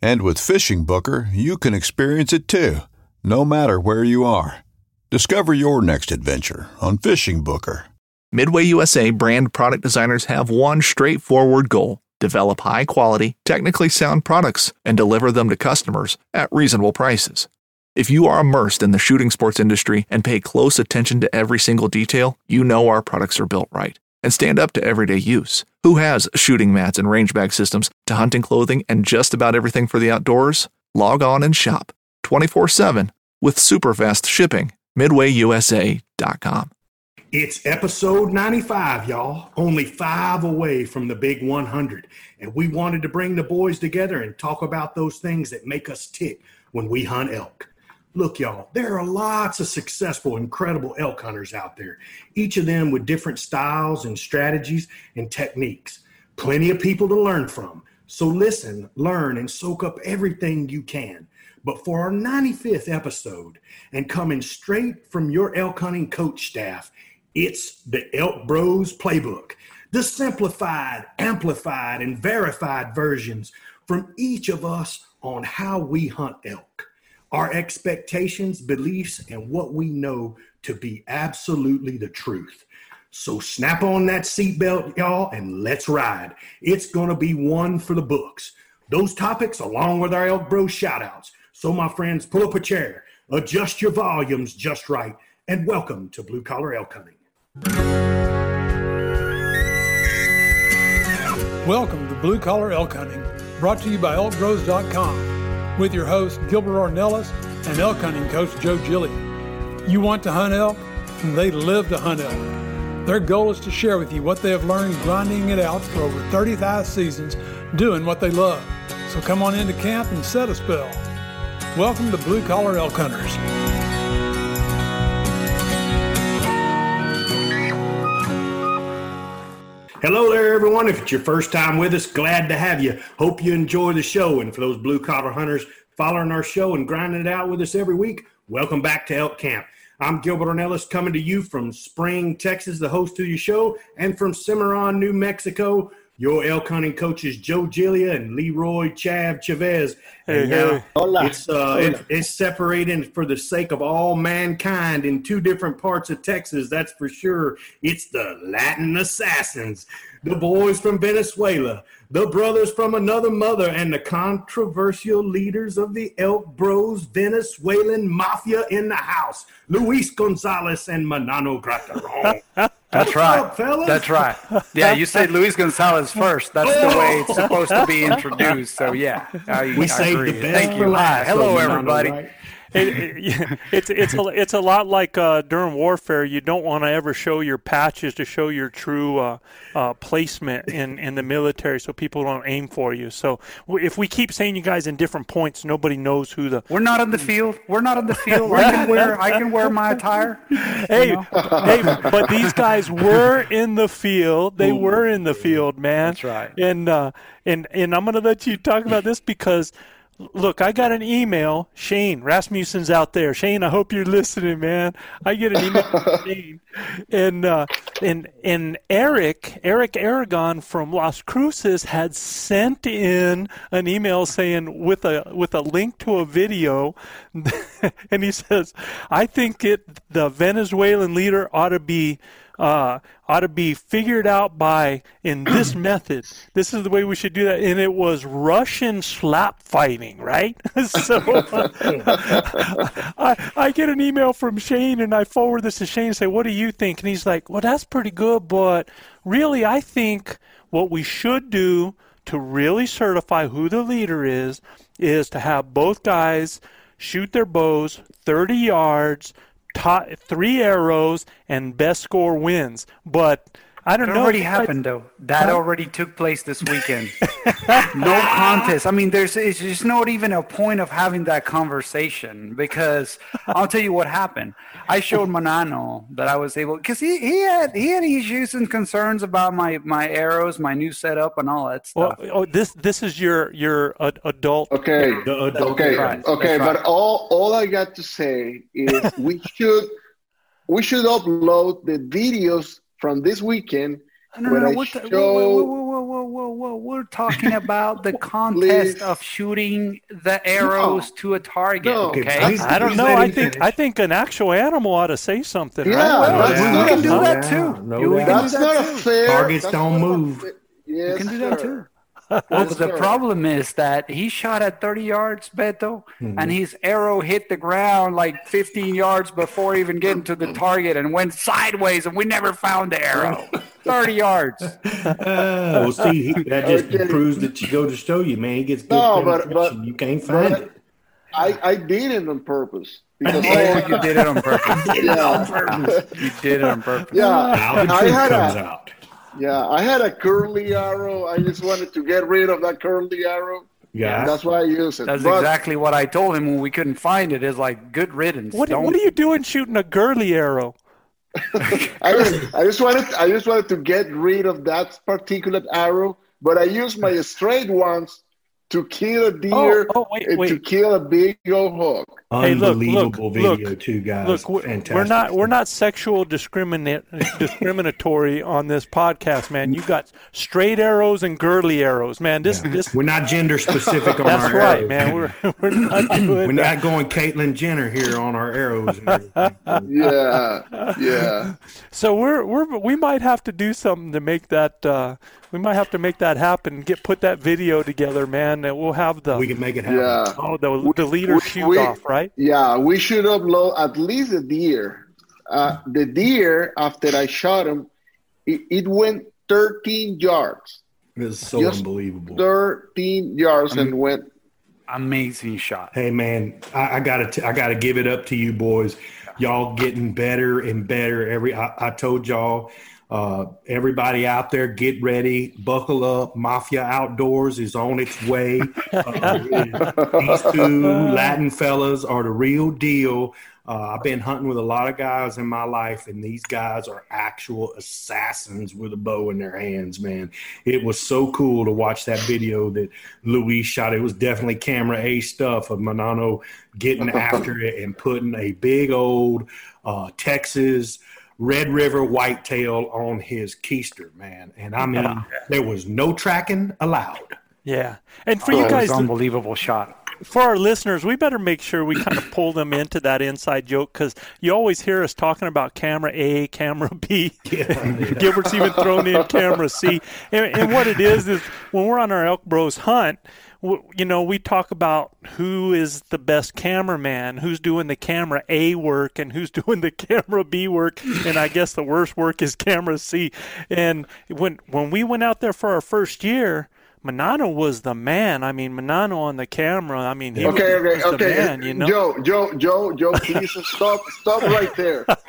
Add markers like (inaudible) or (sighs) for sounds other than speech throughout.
And with Fishing Booker, you can experience it too, no matter where you are. Discover your next adventure on Fishing Booker. Midway USA brand product designers have one straightforward goal develop high quality, technically sound products and deliver them to customers at reasonable prices. If you are immersed in the shooting sports industry and pay close attention to every single detail, you know our products are built right and stand up to everyday use. Who has shooting mats and range bag systems to hunting clothing and just about everything for the outdoors? Log on and shop 24 7 with super fast shipping. MidwayUSA.com. It's episode 95, y'all. Only five away from the big 100. And we wanted to bring the boys together and talk about those things that make us tick when we hunt elk. Look, y'all, there are lots of successful, incredible elk hunters out there, each of them with different styles and strategies and techniques. Plenty of people to learn from. So listen, learn, and soak up everything you can. But for our 95th episode, and coming straight from your elk hunting coach staff, it's the Elk Bros Playbook, the simplified, amplified, and verified versions from each of us on how we hunt elk, our expectations, beliefs, and what we know to be absolutely the truth. So snap on that seatbelt, y'all, and let's ride. It's going to be one for the books. Those topics, along with our Elk Bros shoutouts. So, my friends, pull up a chair, adjust your volumes just right, and welcome to Blue Collar Elk Hunting. Welcome to Blue Collar Elk Hunting, brought to you by ElkBros.com, with your host Gilbert Ornelas and elk hunting coach Joe Gilliam. You want to hunt elk, and they live to hunt elk. Their goal is to share with you what they have learned grinding it out for over 35 seasons, doing what they love. So come on into camp and set a spell. Welcome to Blue Collar Elk Hunters. Hello there, everyone. If it's your first time with us, glad to have you. Hope you enjoy the show. And for those blue collar hunters following our show and grinding it out with us every week, welcome back to Elk Camp. I'm Gilbert Ornelas coming to you from Spring, Texas, the host of your show, and from Cimarron, New Mexico, your elk hunting coaches Joe Gilliam and Leroy Chav Chavez. Hey, and hey. now it's uh, it, it's separated for the sake of all mankind in two different parts of Texas. That's for sure. It's the Latin assassins, the boys from Venezuela, the brothers from another mother, and the controversial leaders of the Elk Bros Venezuelan mafia in the house, Luis Gonzalez and Manano Grataron. (laughs) That's right. up? That's right. Yeah, you say Luis Gonzalez first. That's the way it's supposed to be introduced. So yeah, I, We I saved agree. the best Thank you. Hi. Hello, everybody. It, it- (laughs) it's it's a it's a lot like uh, during warfare. You don't want to ever show your patches to show your true uh, uh, placement in, in the military, so people don't aim for you. So if we keep saying you guys in different points, nobody knows who the. We're not on the field. We're not on the field. I can wear I can wear my attire. (laughs) Hey, hey, but these guys were in the field. They were in the field, man. That's right. And uh, and and I'm gonna let you talk about this because. Look, I got an email. Shane Rasmussen's out there. Shane, I hope you're listening, man. I get an email from (laughs) Shane, and uh, and and Eric Eric Aragon from Las Cruces had sent in an email saying with a with a link to a video, (laughs) and he says, "I think it the Venezuelan leader ought to be." Uh, ought to be figured out by in this (clears throat) method. This is the way we should do that. And it was Russian slap fighting, right? (laughs) so (laughs) I, I get an email from Shane and I forward this to Shane and say, What do you think? And he's like, Well, that's pretty good, but really, I think what we should do to really certify who the leader is is to have both guys shoot their bows 30 yards, to- three arrows, and best score wins. But I don't it know. already happened though. That already took place this weekend. (laughs) no contest. I mean, there's it's just not even a point of having that conversation because I'll tell you what happened. I showed Manano that I was able because he, he had he had issues and concerns about my my arrows, my new setup, and all that Well, stuff. oh, this this is your your uh, adult. Okay. The adult Okay. right. Okay. That's But all all I got to say is we (laughs) should we should upload the videos from this weekend no, no, no, we're, show- whoa, whoa, whoa, whoa, whoa, whoa, we're talking (laughs) about the contest of shooting the arrows to a target. No. Okay. Okay, please- I don't know. I think. I think an actual animal ought to say something. Yeah, right? that's we not can do that doubt, too. no You- we doubt. can do That's that not too. a fair. Targets that's don't move. fa- You can do that too. Well, the sir. problem is that he shot at 30 yards, Beto, Mm-hmm. and his arrow hit the ground like 15 yards before even getting to the target and went sideways, and we never found the arrow. (laughs) 30 yards. Uh, well, see, he, that just Okay. proves that you go to show you, man. He gets good No, but- but- you can't find but- it. I, I did it on purpose because Oh, I, you did it on purpose. (laughs) yeah, You did it on purpose. yeah. Now the I truth had comes a out. Yeah, I had a curly arrow. I just wanted to get rid of that curly arrow. Yeah, That's why I use it. That's But exactly what I told him when we couldn't find it. Is like good riddance. What what are you doing shooting a girly arrow? (laughs) I just, I just wanted I just wanted to get rid of that particular arrow, but I used my straight ones to kill a deer oh, wait, and to kill a big old hawk. Hey, unbelievable look, video look, too, guys. Look, we're, Fantastic. we're not we're not sexual discriminate (laughs) discriminatory on this podcast, man. You got straight arrows and girly arrows, man. This this We're not gender specific (laughs) on that's our right, arrows. man. We're we're not (clears throat) doing We're that. not going Caitlyn Jenner here on our arrows. And. (laughs) Yeah, yeah. So we're we're we might have to do something to make that uh, we might have to make that happen. Get put that video together, man. And we'll have the we can make it happen. Yeah. oh the the leader we- shoot we- off, right? Yeah, we should upload at least a deer. Uh, the deer, after I shot him, it, it went 13 yards. It's so Yes. unbelievable. 13 yards and went. Amazing shot. Hey man, I, I gotta t- I gotta give it up to you boys. Y'all getting better and better every. I, I told y'all, uh, everybody out there, get ready, buckle up. Mafia Outdoors is on its way. (laughs) Uh, these two Latin fellas are the real deal. Uh, I've been hunting with a lot of guys in my life, and these guys are actual assassins with a bow in their hands, man. It was so cool to watch that video that Luis shot. It was definitely camera A stuff of Manano getting after it and putting a big old uh, Texas Red River whitetail on his keister, man. And I mean, there was no tracking allowed. Yeah. And for Oh, you guys, unbelievable shot. for our listeners, we better make sure we kind of pull them into that inside joke because you always hear us talking about camera A, camera B. (laughs) (laughs) Gilbert's even thrown in camera C. And, and what it is is when we're on our Elk Bros hunt, w- you know, we talk about who is the best cameraman, who's doing the camera A work, and who's (laughs) doing the camera B work. And I guess the worst work is camera C. And when when we went out there for our first year. Manano was the man. I mean, Manano on the camera. I mean, he Okay, was, okay, was the okay. man. You know, Joe, Joe, Joe, Joe, please stop, stop right there. (laughs)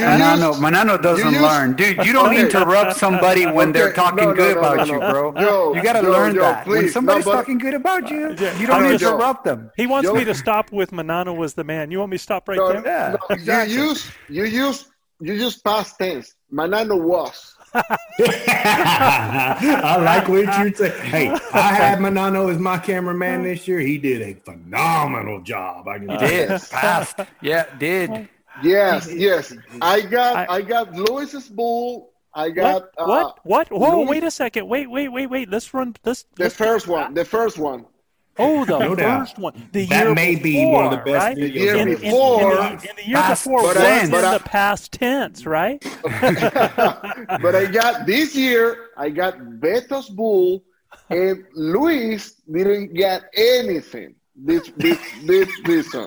You Manano, used- Manano doesn't used- learn, dude. You don't Okay. interrupt somebody when they're talking no, no, good no, about no, you, bro. Joe, you gotta Joe, learn Joe, that when somebody's No, but- talking good about you, Yeah, you don't I know, Joe. interrupt them. he wants Joe- me to stop with Manano was the man. You want me to stop right No, there? Yeah, no, exactly. You use, you use, you use past tense. Manano was. (laughs) I like what you're saying. Hey, I (laughs) had Manano as my cameraman this year. He did a phenomenal job. I can tell. Did passed? Yeah, did. Yes, (laughs) yes. I got, I- I, got Lewis's bull. I got What? what? Uh, What? Whoa! Louis- Wait a second. Wait, wait, wait, wait. Let's run. Let's. the let's first one. The first one. Oh, the (laughs) No doubt. first one. The That year may be before, one of the best right? videos year in, in- in before, the, in the year past before but was I- in I- the past tense, right? (laughs) but I got this year. I got Beto's bull, and Luis didn't get anything this this this season.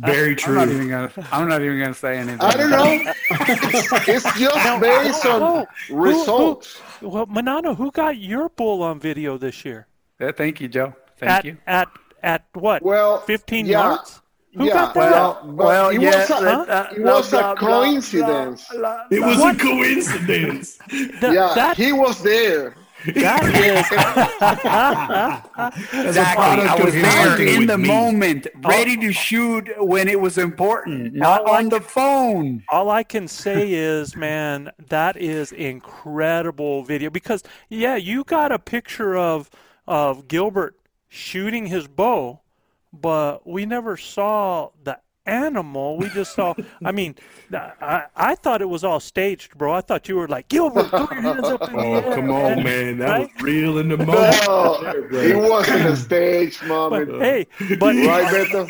Very I'm true. not even gonna. I'm not even gonna say anything. I don't know. It's, (laughs) it's just based on results. Well, Manano, who got your bull on video this year? Yeah, thank you, Joe. Thank at you. at at what? Well, 15 yeah. yards. Who yeah, got that? well, but Well, it yeah, was a, uh, it was blah, a blah, blah, coincidence. blah, blah, It was What? a coincidence. That, yeah, that, he was there. That (laughs) is Exactly. I was his there in the me. moment, ready to shoot when it was important, not All I on the phone. all I can say is, man, that is incredible video because yeah, you got a picture of of Gilbert shooting his bow, but we never saw the animal. We just saw. I mean, I I thought it was all staged, bro. I thought you were like Gilbert, throw your hands up in the Oh, air. come on, man. That Right? was real in the (laughs) moment. No, there, bro. it wasn't a stage moment. But hey, but right, Beto?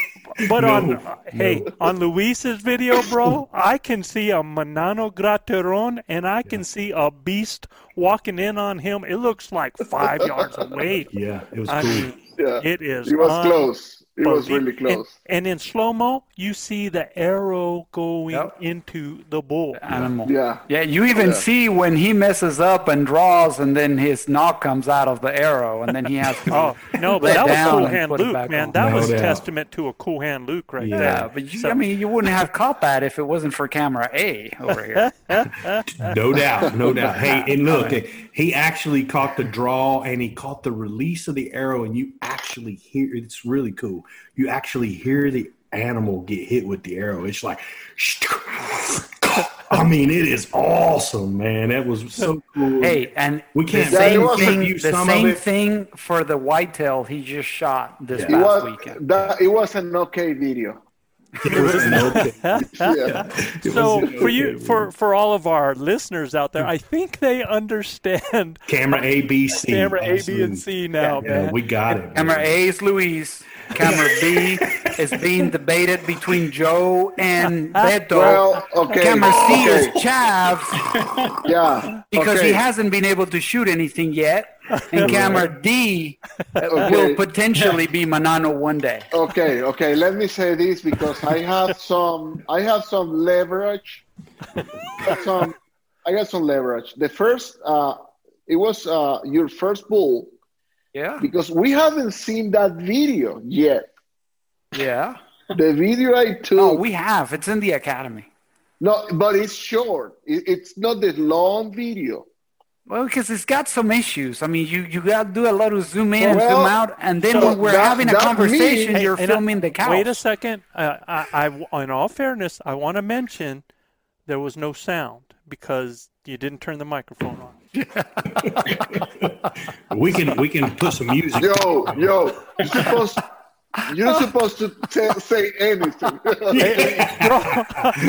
But No, on hey, on Luis's video, bro, I can see a Manano Grateron and I can see a beast walking in on him. It looks like five yards away. Yeah, it was I cool. mean, Yeah, it is. it was close. It was really And, close. and in slow mo, you see the arrow going Yep. into the bull. Animal. Yeah. Yeah, you even Yeah. see when he messes up and draws, and then his nock comes out of the arrow, and then he has to. (laughs) Oh no, but that was cool hand Luke, man. on. That No was doubt. testament to a cool hand Luke right Yeah. there. Yeah, but you, So- I mean, you wouldn't have caught that if it wasn't for camera A over here. (laughs) No doubt, no (laughs) doubt. Hey, and look, he actually caught the draw and he caught the release of the arrow, and you actually hear it's really cool. You actually hear the animal get hit with the arrow. It's like, (laughs) I mean, it is awesome, man. That was so cool. hey, and We can't same thing. use The some same thing for the whitetail he just shot this It past was weekend. that. It was an okay video. it was an okay. (laughs) Yeah. So was for you, for for all of our listeners out there, I think they understand camera A, B, C. camera A, B, and C now, Yeah, man. we got it. Camera man. A is Luis. Camera B is being debated between Joe and Beto. Well, okay. Camera C okay. is Chavs (laughs) Yeah. because okay. he hasn't been able to shoot anything yet. And (laughs) camera D will potentially be Manano one day. Okay, okay. Let me say this because I have some. I have some leverage. some. I got some leverage. The first. Uh, it was uh, your first bull Yeah. because we haven't seen that video yet. Yeah. The video I took. Oh, we have. It's in the academy. no, but it's short. It's not the long video. Well, because it's got some issues. I mean, you you got to do a lot of zoom in and Well, zoom out, and then so when we're that- having a conversation, means- you're And I- filming the cow. Wait a second. Uh, I, I, in all fairness, I want to mention there was no sound because you didn't turn the microphone on. (laughs) We can we can put some music. Yo, yo, you're supposed. You're supposed to t- say anything. Bro,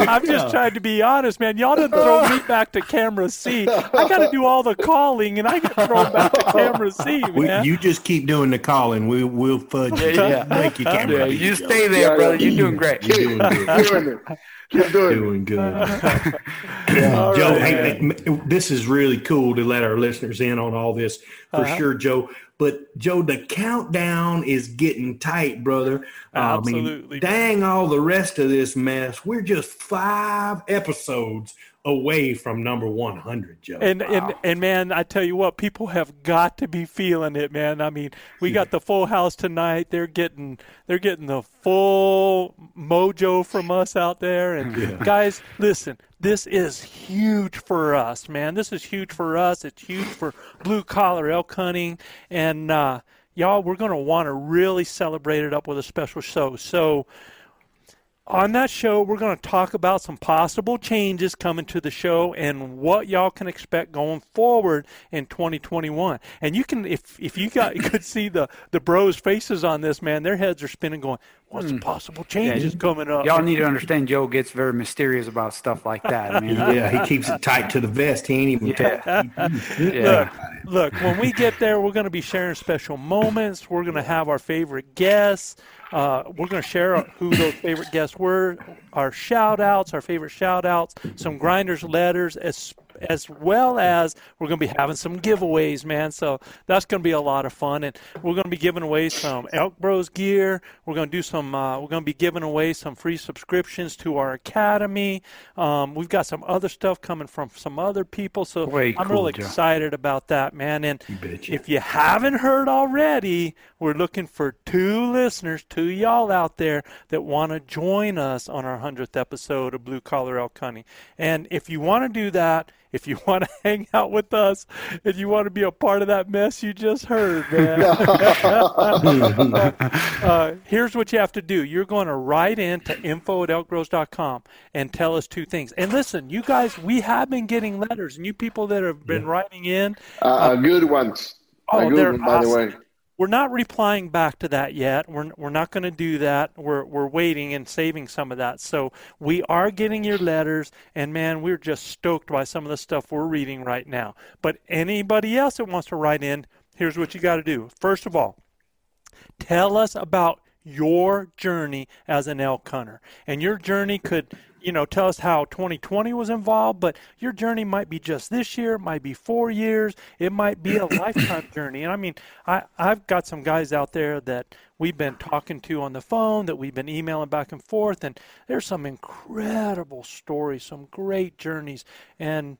I'm just trying to be honest, man. Y'all done throw me back to camera C. I got to do all the calling, and I get thrown back to camera C, We, you just keep doing the calling. We will fudge. you. Yeah. Make your camera. yeah, you Joe. stay there, Yeah, brother. You're doing great. Keep doing good. (laughs) (laughs) doing it. Keep doing. Doing good. (laughs) Joe, hey, hey, this is really cool to let our listeners in on all this for Uh-huh. sure, Joe. But Joe, the countdown is getting tight, brother. I mean, Absolutely. dang all the rest of this mess. We're just five episodes away from number one hundred, Joe. And and and man, I tell you what, people have got to be feeling it, man. I mean, we got the full house tonight. They're getting they're getting the full mojo from us out there. And guys, listen, this is huge for us, man. This is huge for us. It's huge for blue collar elk hunting, and uh, y'all, we're gonna want to really celebrate it up with a special show. So on that show, we're going to talk about some possible changes coming to the show and what y'all can expect going forward in 2021. And you can, if if you got you (laughs) could see the the bros' faces on this, man, their heads are spinning, going, "What's the possible changes coming up?" Y'all need to understand Joe gets very mysterious about stuff like that. I mean, (laughs) yeah, he keeps it tight to the vest. He ain't even. Yeah. (laughs) Look, yeah. look, when we get there, we're going to be sharing special moments. We're going to have our favorite guests. Uh, we're going to share who those favorite guests were, our shout outs, our favorite shout outs, some grinders letters, es- as well as we're going to be having some giveaways, man. So that's going to be a lot of fun, and we're going to be giving away some Elk Bros gear. We're going to do some. Uh, we're going to be giving away some free subscriptions to our academy. Um, we've got some other stuff coming from some other people, so Way I'm cool, really excited about that, man. And You if you haven't heard already, we're looking for two listeners, two y'all out there that want to join us on our 100th episode of Blue Collar Elk Hunting. And if you want to do that, if you want to (laughs) hang out with us, if you want to be a part of that mess you just heard, man, (laughs) (laughs) uh, here's what you have to do. You're going to write in to info at elkbros.com and tell us two things. And listen, you guys, we have been getting letters, and you people that have been writing in, Uh, uh, good ones. Oh, good they're one, by the way. We're not replying back to that yet. We're, we're not going to do that. We're, we're waiting and saving some of that. So we are getting your letters, and man, we're just stoked by some of the stuff we're reading right now. But anybody else that wants to write in, here's what you got to do. First of all, tell us about your journey as an elk hunter. And your journey could, you know, tell us how 2020 was involved, but your journey might be just this year, it might be four years, it might be a (coughs) lifetime journey. And I mean, I, I've got some guys out there that we've been talking to on the phone, that we've been emailing back and forth, and there's some incredible stories, some great journeys. And,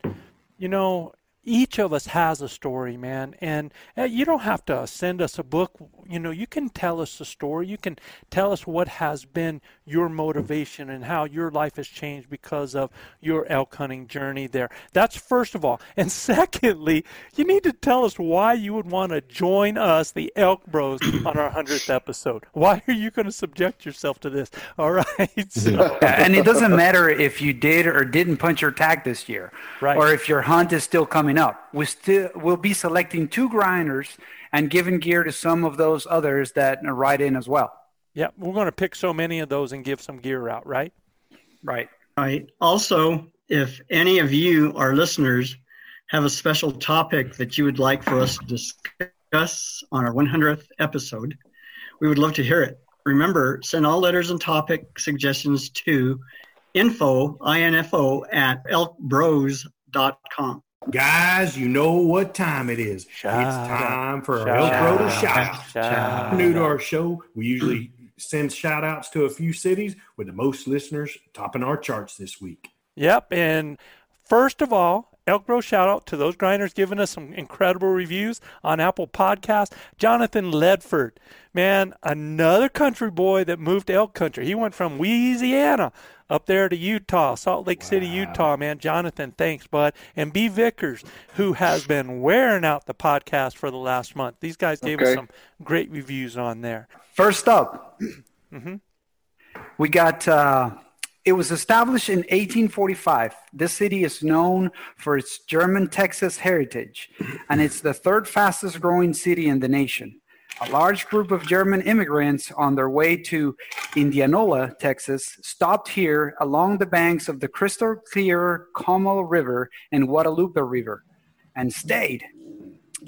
you know, each of us has a story, man, and uh, you don't have to send us a book. You know, you can tell us a story. You can tell us what has been your motivation and how your life has changed because of your elk hunting journey there. That's first of all. And (laughs) secondly, you need to tell us why you would want to join us, the Elk Bros, (coughs) on our 100th episode. Why are you going to subject yourself to this? (laughs) All right. So, and it doesn't matter if you did or didn't punch your tag this year, Right. or if your hunt is still coming up. We still we'll be selecting two grinders and giving gear to some of those others that write in as well. yeah, we're going to pick so many of those and give some gear out, right? Right. Right. Also, if any of you, our listeners, have a special topic that you would like for us to discuss on our 100th episode, we would love to hear it. Remember, send all letters and topic suggestions to info, info at elkbros.com. Guys, you know what time it is. Shout it's time for our Elk Road out. shout out. Shout New to our show, we usually (clears throat) send shout outs to a few cities with the most listeners topping our charts this week. Yep. And first of all, Elk Bro shout out to those grinders giving us some incredible reviews on Apple Podcasts. Jonathan Ledford, man, another country boy that moved to elk country. He went from Louisiana up there to Utah, Salt Lake City, Utah, man. Jonathan, thanks, bud. And B. Vickers, who has been wearing out the podcast for the last month. These guys gave us some great reviews on there. First up, (clears throat) we got. Uh, it was established in 1845. This city is known for its German Texas heritage, and it's the third fastest growing city in the nation. A large group of German immigrants on their way to Indianola, Texas, stopped here along the banks of the crystal clear Comal River and Guadalupe River and stayed.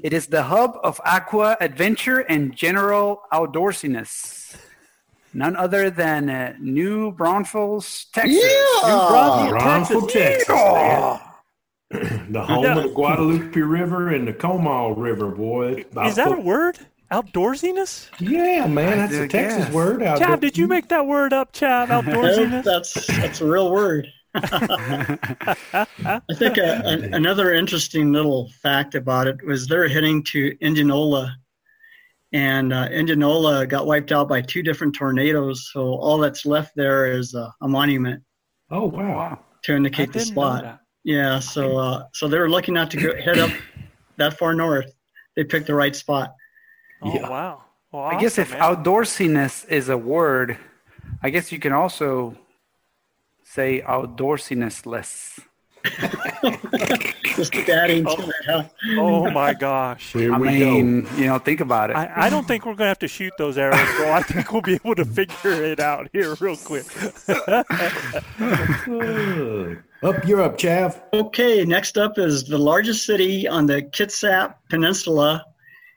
It is the hub of aqua adventure and general outdoorsiness. None other than uh, New Braunfels, Texas. Yeah. Brownsville, Texas. Yeah. man. the home Yeah. of the Guadalupe River and the Comal River, boy. Is that a word? Outdoorsiness? Yeah, man, that's a Texas guess. word. Out Chad, did you make that word up, Chad? (laughs) Outdoorsiness? That's that's a real word. (laughs) I think a, a, another interesting little fact about it was they're heading to Indianola, and uh, Indianola got wiped out by two different tornadoes. So all that's left there is a, a monument Oh wow. to I indicate the spot. Yeah, so uh, so they were lucky not to go, head up that far north. They picked the right spot. Oh, Yeah. wow. Well, I guess if man. outdoorsiness is a word, I guess you can also say outdoorsinessless. (laughs) Just adding to oh. it. Huh? Oh, my gosh. (laughs) Here I we mean, you know, think about it. I, I don't think we're going to have to shoot those arrows, bro. I think we'll be able to figure it out here real quick. (laughs) Up, you're up, Chav. Okay, next up is the largest city on the Kitsap Peninsula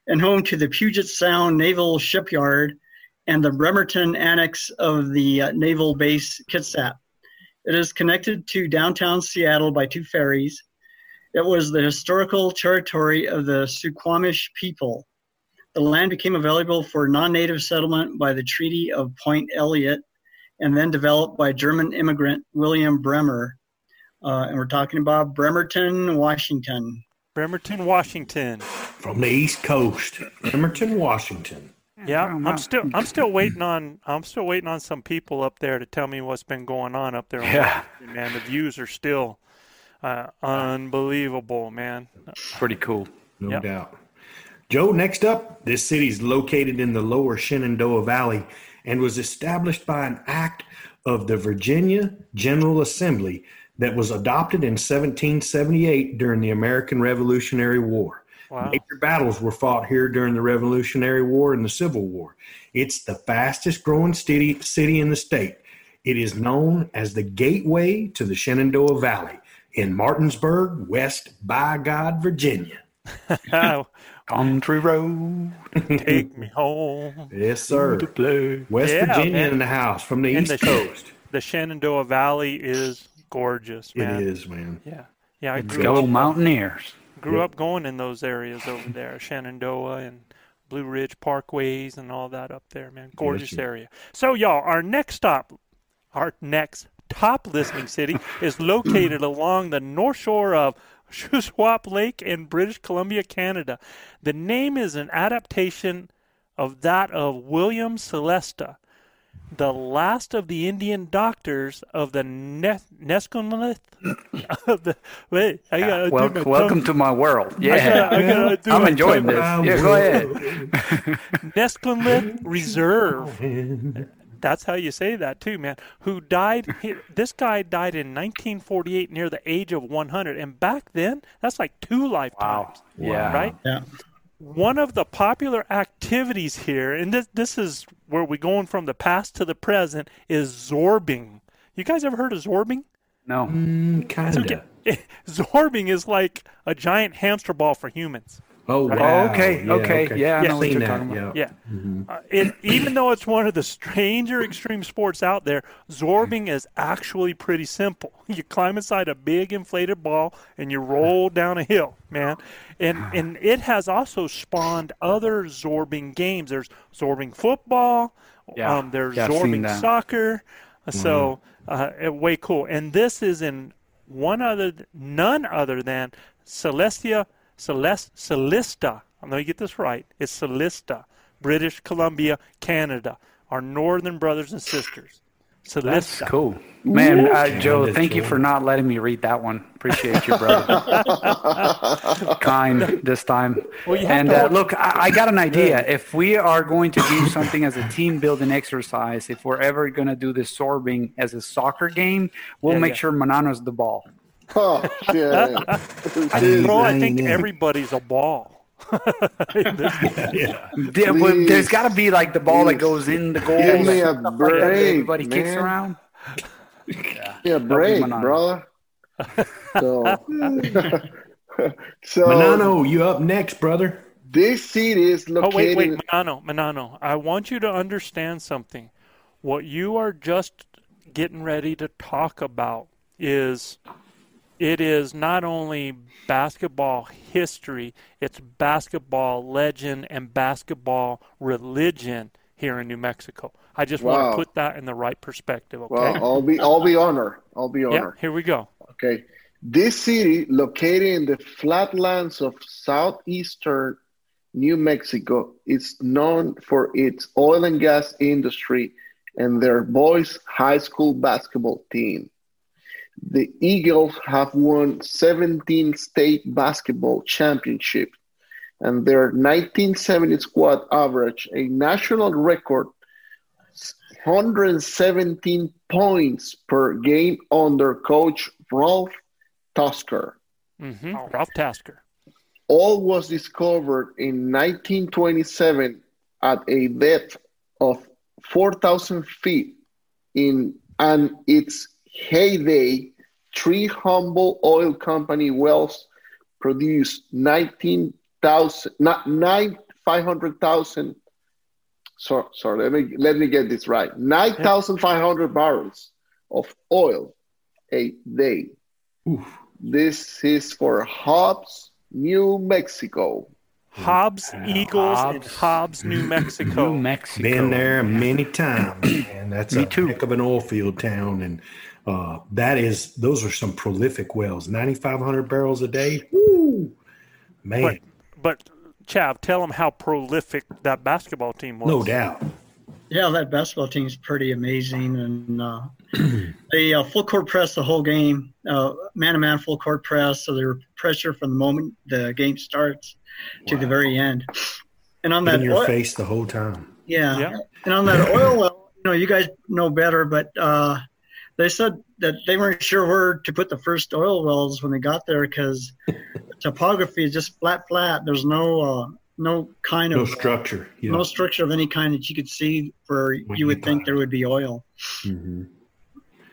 and home to the Puget Sound Naval Shipyard and the Bremerton Annex of the uh, Naval Base Kitsap. It is connected to downtown Seattle by two ferries. It was the historical territory of the Suquamish people. The land became available for non native settlement by the Treaty of Point Elliott and then developed by German immigrant William Bremer. Uh, and we're talking about Bremerton, Washington. Bremerton, Washington. From the East Coast, Bremerton, Washington. Yeah, I'm still I'm still (laughs) waiting on I'm still waiting on some people up there to tell me what's been going on up there. Yeah. man, the views are still uh, unbelievable, man. Pretty cool. No Yep. doubt. Joe, next up, this city is located in the lower Shenandoah Valley and was established by an act of the Virginia General Assembly that was adopted in 1778 during the American Revolutionary War. Wow. Major battles were fought here during the Revolutionary War and the Civil War. It's the fastest growing city, city in the state. It is known as the gateway to the Shenandoah Valley in Martinsburg, West by God, Virginia. (laughs) Country road. Take me home. Yes, sir. West Yeah, Virginia in the house from the East the- Coast. The Shenandoah Valley is gorgeous, man. It is, man. Yeah, yeah. I Let's grew go up Mountaineers. grew up going in those areas over there, Shenandoah and Blue Ridge Parkways and all that up there, man. Gorgeous sir. area. So, y'all, our next stop, our next top listening city (laughs) is located along the north shore of Shuswap Lake in British Columbia, Canada. The name is an adaptation of that of William Celesta, the last of the Indian doctors of the ne- Neskonlith. (laughs) of the, wait, I gotta uh, Well, my welcome tongue- to my world. Yeah, I gotta do (laughs) I'm enjoying this. tongue. Yeah, go ahead. (laughs) Neskonlith Reserve. That's how you say that too, man. Who died? He, this guy died in 1948, near the age of 100. And back then, that's like two lifetimes. Wow. Yeah. Right. Yeah. One of the popular activities here, and this this is where we're going from the past to the present, is zorbing. You guys ever heard of zorbing? No. Mm, kind of. Okay. (laughs) Zorbing is like a giant hamster ball for humans. Oh, wow. Oh, okay. Yeah, okay. Yeah, I Yeah. know what you're that, talking about. yeah. Yeah. Uh, it, even though it's one of the stranger extreme sports out there, zorbing is actually pretty simple. (laughs) You climb inside a big inflated ball and you roll down a hill, man. And and it has also spawned other zorbing games. There's zorbing football. Yeah. Um, there's Yeah, I've seen zorbing soccer. So uh, uh, way cool. And this is in one other, none other than Celestia, Celest, Celista. I'm going to get this right. It's Celista, British Columbia, Canada. Our northern brothers and sisters. Celesta. That's cool. Man, uh, Joe, thank you for not letting me read that one. Appreciate you, brother. (laughs) kind this time. Well, you and uh, look, I, I got an idea. If we are going to do something as a team building exercise, if we're ever going to do this sorbing as a soccer game, we'll Yeah, make yeah. sure Manano's the ball. (laughs) Oh, yeah. (laughs) Bro, I think everybody's a ball. (laughs) Yeah. Yeah, but Please. there's got to be like the ball that goes in the goal. Give me a stuff like that that break, Everybody kicks around. Yeah, break, Manano. brother. So, so Manano, you up next, brother? this seat is located. Oh located. wait, wait, Manano, Manano. I want you to understand something. What you are just getting ready to talk about is it is not only basketball history, it's basketball legend and basketball religion here in New Mexico. I just want to put that in the right perspective, okay? Well, I'll be, I'll be honored. I'll be yeah, honored. here we go. Okay. This city, located in the flatlands of southeastern New Mexico, is known for its oil and gas industry and their boys' high school basketball team. The Eagles have won 17 state basketball championships, and their 1970 squad averaged a national record 117 points per game under coach Ralph Tasker. hmm Ralph Tasker. All was discovered in 1927 at a depth of 4,000 feet. In and its heyday, three humble oil company wells produced 19,000, not nine, 500,000. So, sorry, let me let me get this right. 9,500 barrels of oil a day. This is for Hobbs, New Mexico. Hobbs Eagles in Hobbs. Hobbs, New Mexico. New Mexico. Been there many times, and that's Me a too. heck of an oil field town. And uh, that is, those are some prolific wells. Ninety five hundred barrels a day. Woo, man, But, but Chav, tell them how prolific that basketball team was. no doubt. Yeah, that basketball team's pretty amazing, and uh, (clears throat) they uh, full court press the whole game, uh, man to man full court press, so they were pressure from the moment the game starts to the very end. And on that In your oil- face the whole time. Yeah. Yeah. And on that oil well, you know, you guys know better, but uh, they said that they weren't sure where to put the first oil wells when they got there because (laughs) topography is just flat, flat. There's no uh, no kind No of structure. Yeah. no structure of any kind that you could see where When you you would think got- there would be oil. Mhm.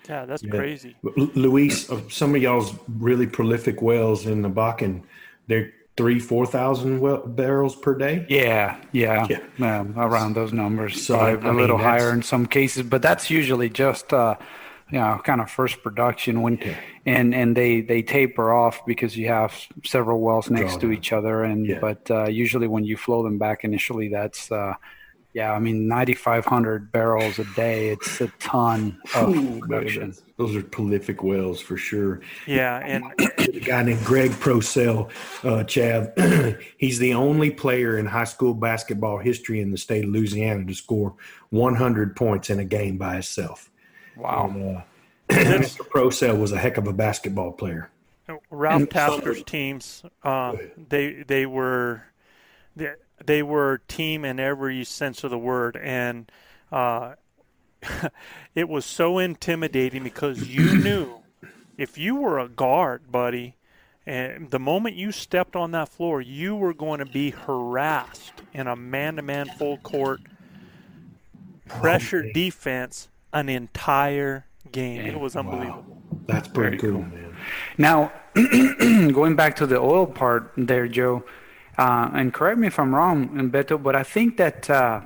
Yeah, that's Yeah. crazy. L- Luis, uh, some of y'all's really prolific wells in the Bakken, they're three, four thousand well, barrels per day. Yeah, yeah, Yeah. um, around those numbers. So, Probably I a mean, little higher in some cases, but that's usually just uh, you know kind of first production when, and and they they taper off because you have several wells next to each other, and Yeah. but uh, usually when you flow them back initially, that's. Uh, yeah, I mean, 9,500 barrels a day. It's a ton of production. those are prolific wells for sure. Yeah, and a guy named Greg Procell, uh, Chav. (clears throat) he's the only player in high school basketball history in the state of Louisiana to score 100 points in a game by himself. Wow. And, uh, (clears throat) Mr. Procell was a heck of a basketball player. Ralph And Tasker's teams, uh, they they were they, they were team in every sense of the word, and uh, (laughs) it was so intimidating because you (clears throat) knew if you were a guard, buddy, and the moment you stepped on that floor, you were going to be harassed in a man-to-man full court pressure defense an entire game. It was Wow. unbelievable. That's pretty Very cool, cool. man. Now, (clears throat) going back to the oil part there, Joe, uh, and correct me if I'm wrong, Beto, but I think that uh,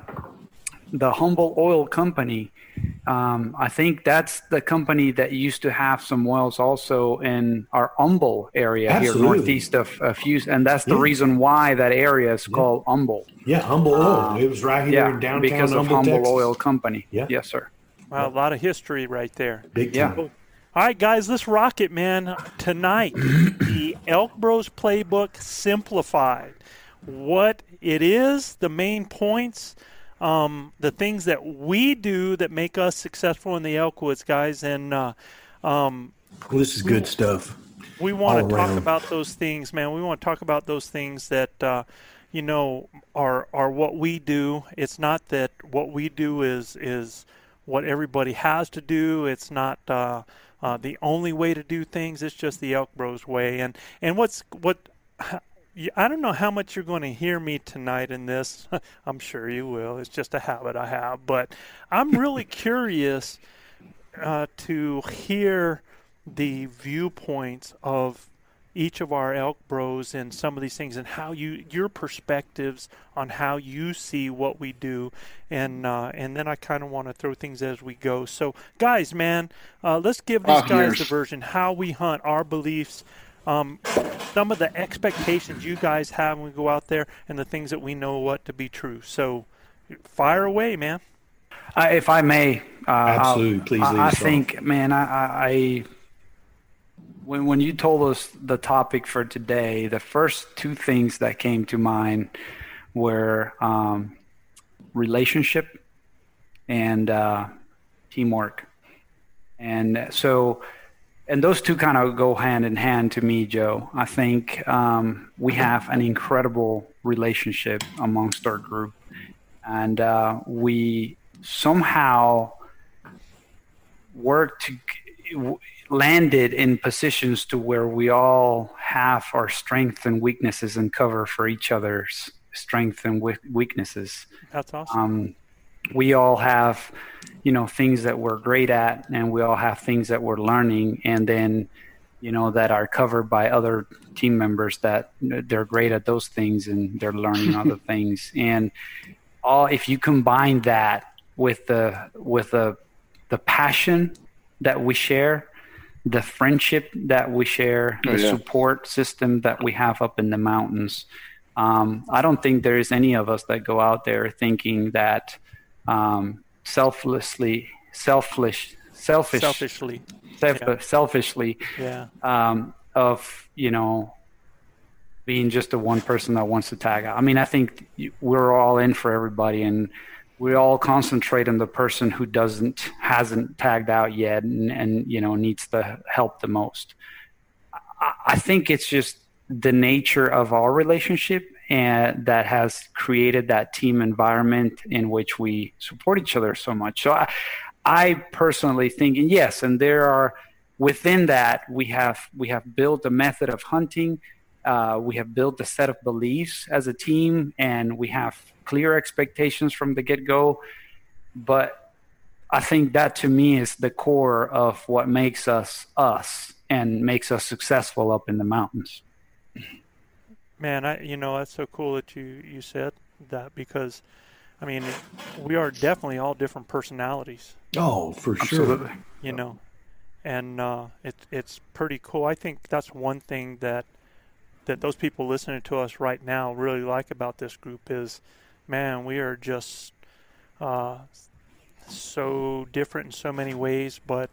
the Humble Oil Company, um, I think that's the company that used to have some wells also in our Humble area Absolutely. here northeast of, of Houston, and that's the Yeah. reason why that area is called Humble. Yeah, Humble Oil. it was right here Uh, Yeah, in downtown because of Humble, Humble Oil Company. Yeah. Yes, sir. Wow, a lot of history right there. Big Yeah. All right, guys, let's rock it, man. Tonight, the (clears throat) Elk Bros Playbook Simplified. What it is, the main points, um, the things that we do that make us successful in the Elkwoods, guys. And uh, um, Well, this is good stuff. we want All to talk around. about those things, man. We want to talk about those things that uh, you know are are what we do. It's not that what we do is is what everybody has to do. It's not uh, uh, the only way to do things. It's just the Elk Bros way. And and what's what. (sighs) I don't know how much you're going to hear me tonight in this. (laughs) I'm sure you will. It's just a habit I have. But I'm really (laughs) curious uh, to hear the viewpoints of each of our elk bros and some of these things and how you your perspectives on how you see what we do. And uh, and then I kind of want to throw things as we go. So guys man uh, let's give these guys here's- the version how we hunt our beliefs um, some of the expectations you guys have when we go out there and the things that we know what to be true. So fire away man. Uh, if I may, uh, I'll- Absolutely. Please lead I, I think, man, I, I, I when when you told us the topic for today, the first two things that came to mind were um, relationship and uh, teamwork, and so. And those two kind of go hand in hand to me, Joe. I think um, we have an incredible relationship amongst our group, and uh, we somehow work to landed in positions to where we all have our strengths and weaknesses and cover for each other's strengths and weaknesses. that's awesome Um, we all have, you know, things that we're great at, and we all have things that we're learning, and then, you know, that are covered by other team members that they're great at those things and they're learning (laughs) other things. And all if you combine that with the with the the passion that we share, the friendship that we share, the oh, yeah. support system that we have up in the mountains. Um, I don't think there is any of us that go out there thinking that um, selflessly, selfish, selfish, selfishly, self, yeah. selfishly, yeah. Um, of you know being just the one person that wants to tag out. I mean, I think we're all in for everybody, and we all concentrate on the person who doesn't hasn't tagged out yet, and, and you know needs the help the most. I, I think it's just the nature of our relationship and that has created that team environment in which we support each other so much. So I, I personally think, and yes, and there are within that we have we have built a method of hunting uh, we have built a set of beliefs as a team, and we have clear expectations from the get go. But I think that to me is the core of what makes us us and makes us successful up in the mountains. Man, I you know that's so cool that you you said that because I mean we are definitely all different personalities. Oh, for sure. You know, and uh, it, it's pretty cool. I think that's one thing that that those people listening to us right now really like about this group is, man, we are just uh, so different in so many ways, but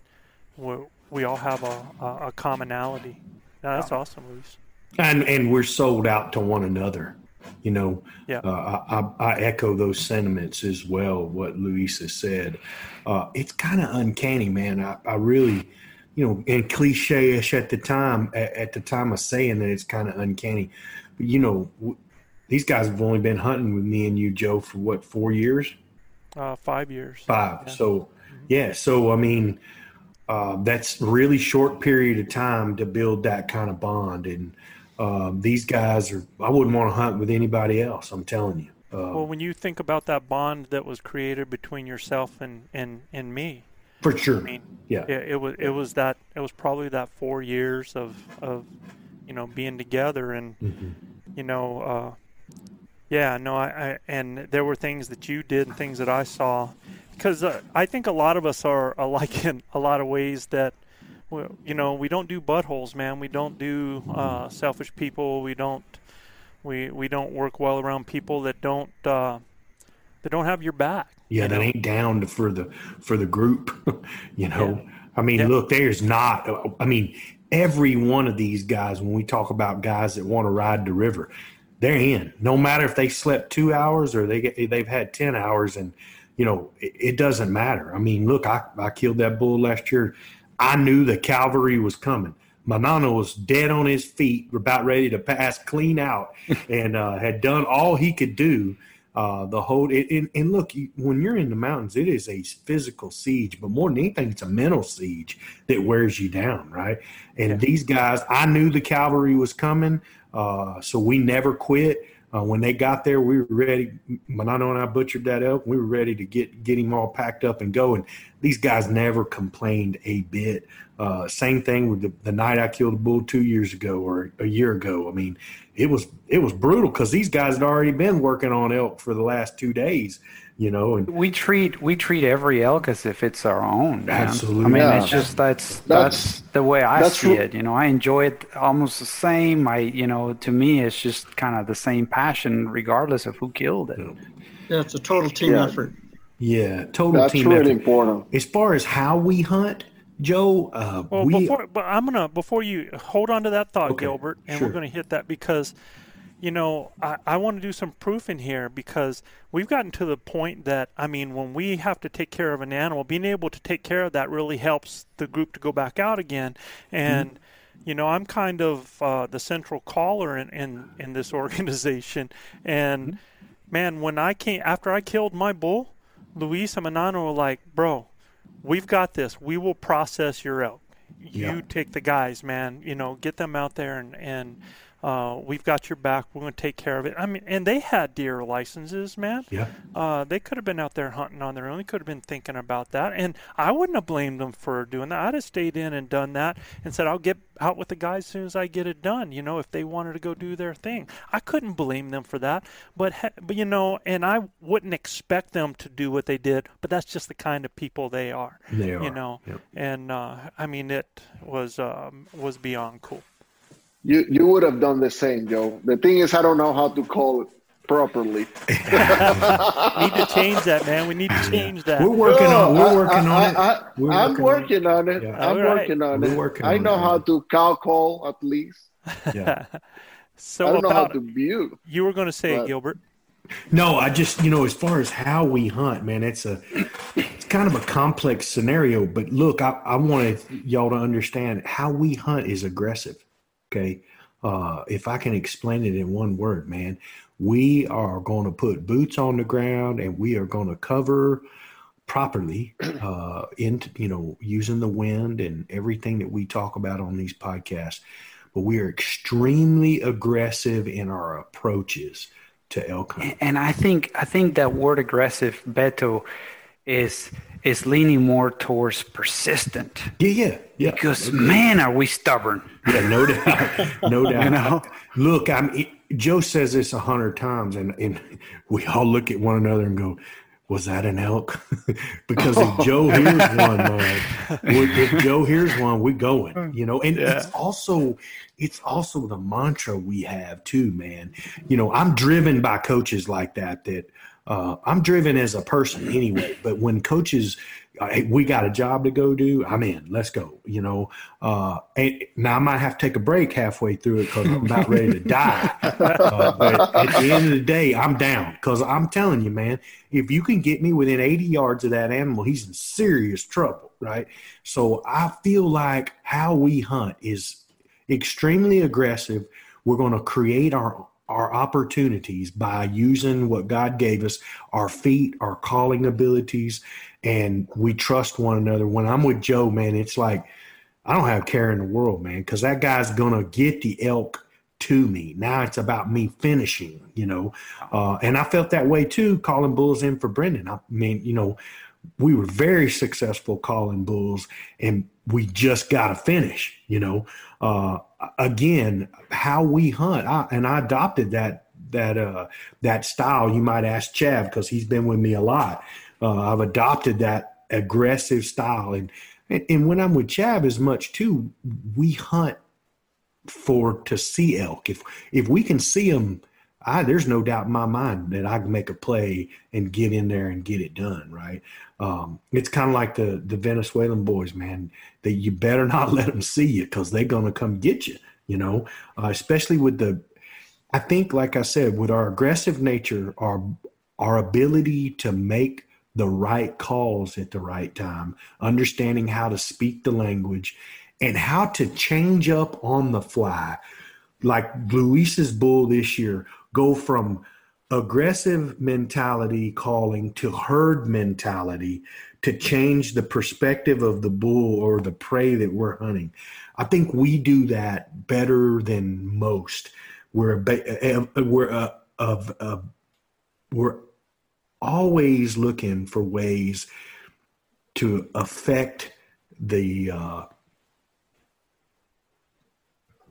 we we all have a, a, a commonality. Now, that's awesome, Luis. And and we're sold out to one another. You know, yeah. Uh, I, I, echo those sentiments as well. What Luis has said, uh, it's kind of uncanny, man. I, I really you know, and cliche-ish at the time. At, at the time of saying that, it's kind of uncanny. But you know, w- these guys have only been hunting with me and you, Joe, for what four years? Uh, five years. Five. Yeah. So, mm-hmm. yeah. So I mean, uh, that's really short period of time to build that kind of bond. And um, these guys are. I wouldn't want to hunt with anybody else. I'm telling you. Uh, well, when you think about that bond that was created between yourself and and and me, for sure. I mean, yeah. It, it, was it was that it was probably that four years of of you know being together and mm-hmm. you know uh, yeah no I, I, and there were things that you did and things that I saw because uh, I think a lot of us are alike (laughs) in a lot of ways that you know we don't do buttholes man we don't do uh, selfish people we don't we we don't work well around people that don't that don't have your back yeah, that ain't down for the for the group. (laughs) you know, yeah. I mean, yeah. look, there's not. I mean, every one of these guys, when we talk about guys that want to ride the river, they're in. No matter if they slept two hours or they get, they've had ten hours, and you know, it, it doesn't matter. I mean, look, I I killed that bull last year. I knew the cavalry was coming. Manano was dead on his feet, about ready to pass clean out, (laughs) and uh, had done all he could do uh, the whole it, and, and look when you're in the mountains it is a physical siege but more than anything it's a mental siege that wears you down right and yeah. these guys i knew the cavalry was coming uh, so we never quit uh, when they got there we were ready manano and i butchered that elk we were ready to get get him all packed up and go. And these guys never complained a bit. Uh, same thing with the, the night I killed a bull two years ago or a year ago. I mean, it was it was brutal because these guys had already been working on elk for the last two days, you know. And we treat we treat every elk as if it's our own. Man. Absolutely. I mean, yeah. it's just that's, that's, that's the way I see it. You know, I enjoy it almost the same. I you know, to me, it's just kind of the same passion, regardless of who killed it. Yeah, it's a total team yeah. effort. Yeah, total that's team really effort. important. As far as how we hunt, Joe, uh, well, we, before, but I'm gonna before you hold on to that thought, okay, Gilbert, and sure. we're gonna hit that because, you know, I, I want to do some proof in here because we've gotten to the point that I mean, when we have to take care of an animal, being able to take care of that really helps the group to go back out again, and. Mm-hmm. You know, I'm kind of uh, the central caller in, in, in this (laughs) organization, and mm-hmm. man, when I came after I killed my bull, Luis and Manano were like, "Bro, we've got this. We will process your elk. You yeah. take the guys, man. You know, get them out there and and uh, we've got your back. We're going to take care of it. I mean, and they had deer licenses, man. Yeah. Uh, they could have been out there hunting on their own. They could have been thinking about that, and I wouldn't have blamed them for doing that. I'd have stayed in and done that, and said, "I'll get out with the guys as soon as I get it done." You know, if they wanted to go do their thing, I couldn't blame them for that. But, but you know, and I wouldn't expect them to do what they did. But that's just the kind of people they are. They are. You know, Yep. and uh, I mean, it was um, was beyond cool. You you would have done the same, Joe. The thing is, I don't know how to call it properly. (laughs) need to change that, man. We need to change that. We're working on. We're working I, on it. I, We're I, am working working on it. Yeah. I'm All right. working on We're it. working I know it, how man. to cow call at least. (laughs) Yeah. (laughs) so I don't know how about to view. you were going to say, but- Gilbert. No, I just you know, as far as how we hunt, man, it's a it's kind of a complex scenario. But look, I, I wanted y'all to understand how we hunt is aggressive. Okay, uh, if I can explain it in one word, man, we are going to put boots on the ground and we are going to cover properly (clears throat) uh, into you know using the wind and everything that we talk about on these podcasts. But we are extremely aggressive in our approaches to elk hunting. And I think I think that word aggressive, Beto, is is leaning more towards persistent. Yeah, yeah, yeah. Because man, are we stubborn? Yeah, no doubt, (laughs) no doubt. You know? Look, I'm. Joe says this a hundred times, and and we all look at one another and go, "Was that an elk?" (laughs) because (laughs) if Joe hears one, man, if Joe hears one, we're going. You know, and it's also it's also the mantra we have too, man. You know, I'm driven by coaches like that. That uh, I'm driven as a person anyway, but when coaches uh, hey, we got a job to go do. I'm in. Let's go. You know. Uh, and now I might have to take a break halfway through it because I'm about ready to (laughs) die. Uh, but at the end of the day, I'm down because I'm telling you, man. If you can get me within 80 yards of that animal, he's in serious trouble, right? So I feel like how we hunt is extremely aggressive. We're going to create our our opportunities by using what God gave us, our feet, our calling abilities, and we trust one another. When I'm with Joe, man, it's like I don't have care in the world, man, because that guy's gonna get the elk to me. Now it's about me finishing, you know. Uh, and I felt that way too, calling bulls in for Brendan. I mean, you know, we were very successful calling bulls, and we just got to finish, you know. Uh, again, how we hunt, I, and I adopted that that uh, that style. You might ask Chav because he's been with me a lot. Uh, I've adopted that aggressive style, and, and and when I'm with Chav as much too, we hunt for to see elk. If if we can see them, I there's no doubt in my mind that I can make a play and get in there and get it done. Right? Um, it's kind of like the the Venezuelan boys, man. That you better (laughs) not let them see you because they're gonna come get you. You know, uh, especially with the. I think, like I said, with our aggressive nature, our our ability to make the right calls at the right time, understanding how to speak the language, and how to change up on the fly. Like Luis's bull this year, go from aggressive mentality calling to herd mentality to change the perspective of the bull or the prey that we're hunting. I think we do that better than most. We're uh, we're of we're always looking for ways to affect the uh,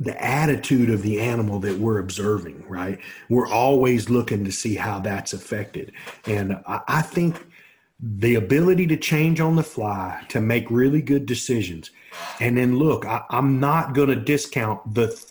the attitude of the animal that we're observing, right? We're always looking to see how that's affected. And I, I think the ability to change on the fly, to make really good decisions. And then look, I, I'm not going to discount the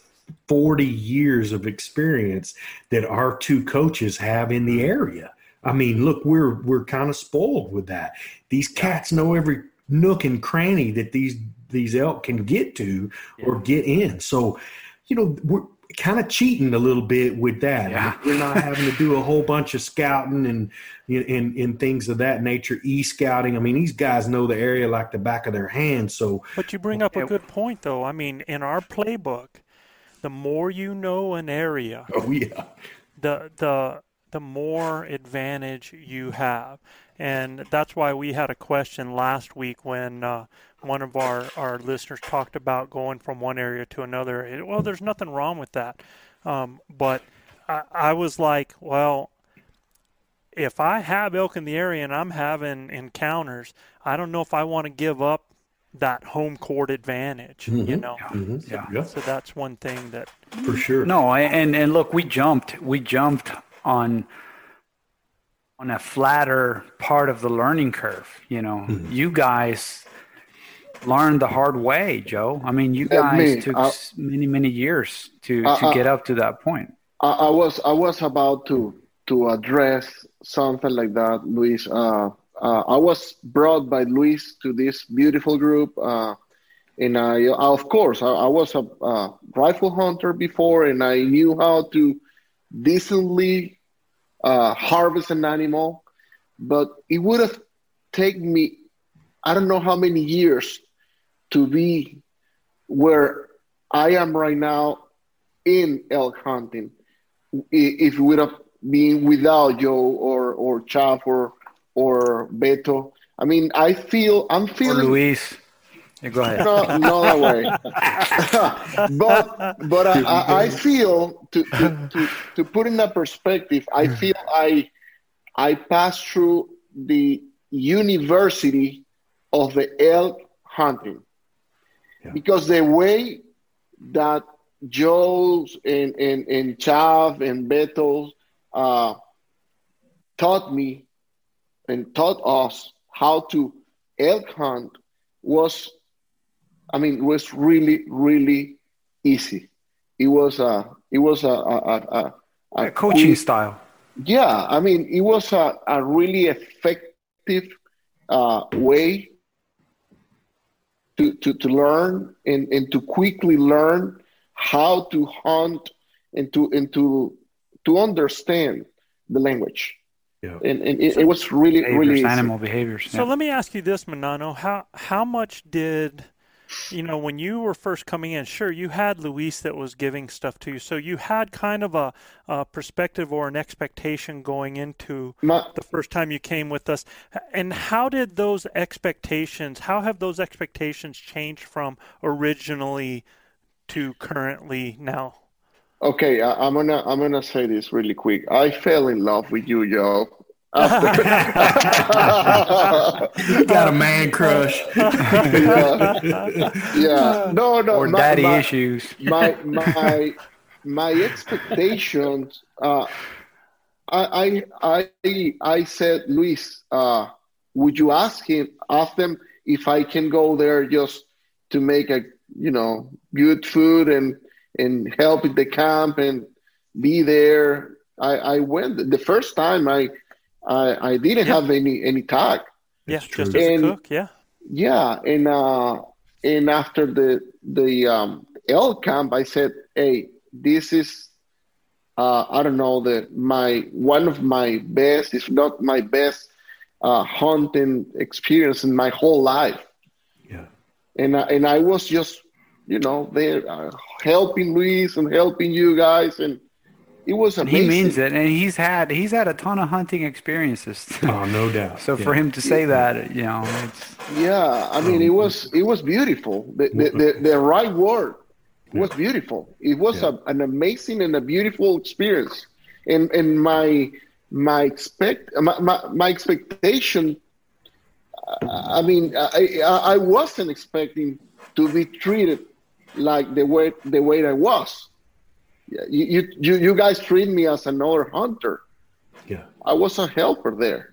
40 years of experience that our two coaches have in the area. I mean, look, we're we're kind of spoiled with that. These cats know every nook and cranny that these these elk can get to or get in. So, you know, we're kind of cheating a little bit with that. Yeah. We're not having to do a whole bunch of scouting and and, and things of that nature, e scouting. I mean, these guys know the area like the back of their hand. So, But you bring up a good point, though. I mean, in our playbook, the more you know an area, oh yeah, the the the more advantage you have, and that's why we had a question last week when uh, one of our our listeners talked about going from one area to another. It- Well, there's nothing wrong with that. Um, but I, I was like, well, if I have elk in the area and I'm having encounters, I don't know if I want to give up that home court advantage. You Mhm. know, Mhm. yeah. Yeah. So that's one thing that For sure. No, and and look, we jumped. We jumped on on a flatter part of the learning curve. You know, Mm-hmm. you guys learned the hard way, Joe. I mean, you guys me, took I- s many many years to Uh, to uh, get up to that point. I, I was I was about to to address something like that, Luis. Uh, uh, I was brought by Luis to this beautiful group, uh, and I of course I, I was a uh, rifle hunter before, and I knew how to decently uh, harvest an animal, but it would have taken me I don't know how many years to be where I am right now in elk hunting if it would have been without Joe or or Chav or or Beto. I mean, I feel I'm Or feeling Luis, yeah, go ahead. no, no way. (laughs) but but I, I, I (laughs) feel to, to, to, to put in that perspective, I feel I I passed through the university of the elk hunting because the way that Joe's and and, and Chav and Beto uh, taught me and taught us how to elk hunt was I mean it was really really easy. It was a it was a a, a, a, A coaching cool- style. yeah, I mean, it was a, a really effective uh, way to, to, to learn and, and to quickly learn how to hunt and to and to to understand the language. Yeah. And, and it, it was really really easy. animal behaviors. So let me ask you this, Manano. How how much did you know when you were first coming in? Sure, you had Luis that was giving stuff to you, so you had kind of a, a perspective or an expectation going into My- the first time you came with us. And how did those expectations? How have those expectations changed from originally to currently now? Okay, I, I'm gonna I'm gonna say this really quick. I fell in love with you, Joe. After- Got a man crush. yeah, (laughs) yeah. No, no. or my- daddy my- issues. my my my expectations uh I I I I said Luis uh would you ask him ask them if I can go there just to make a you know good food and and help at the camp and be there I I went the first time I I I didn't Yeah. have any any tag Yeah, true. just as a And- cook. Yeah. yeah, and uh, and after the the um, L camp, I said, "Hey, this is uh, I don't know the my one of my best, if not my best, uh, hunting experience in my whole life." Yeah. And I, and I was just you know there uh, helping Luis and helping you guys, and it was And amazing. he means it, and he's had he's had a ton of hunting experiences. Oh, no doubt. so for him to say that, you know, it's Yeah, I mean, it was it was beautiful. The the, the, the right word it was beautiful. It was Yeah. a, an amazing and a beautiful experience. And and my my expect my, my, my expectation. uh, I mean, I, I I wasn't expecting to be treated like the way the way I was. Yeah, You you you, you guys treat me as another hunter. Yeah. I was a helper there.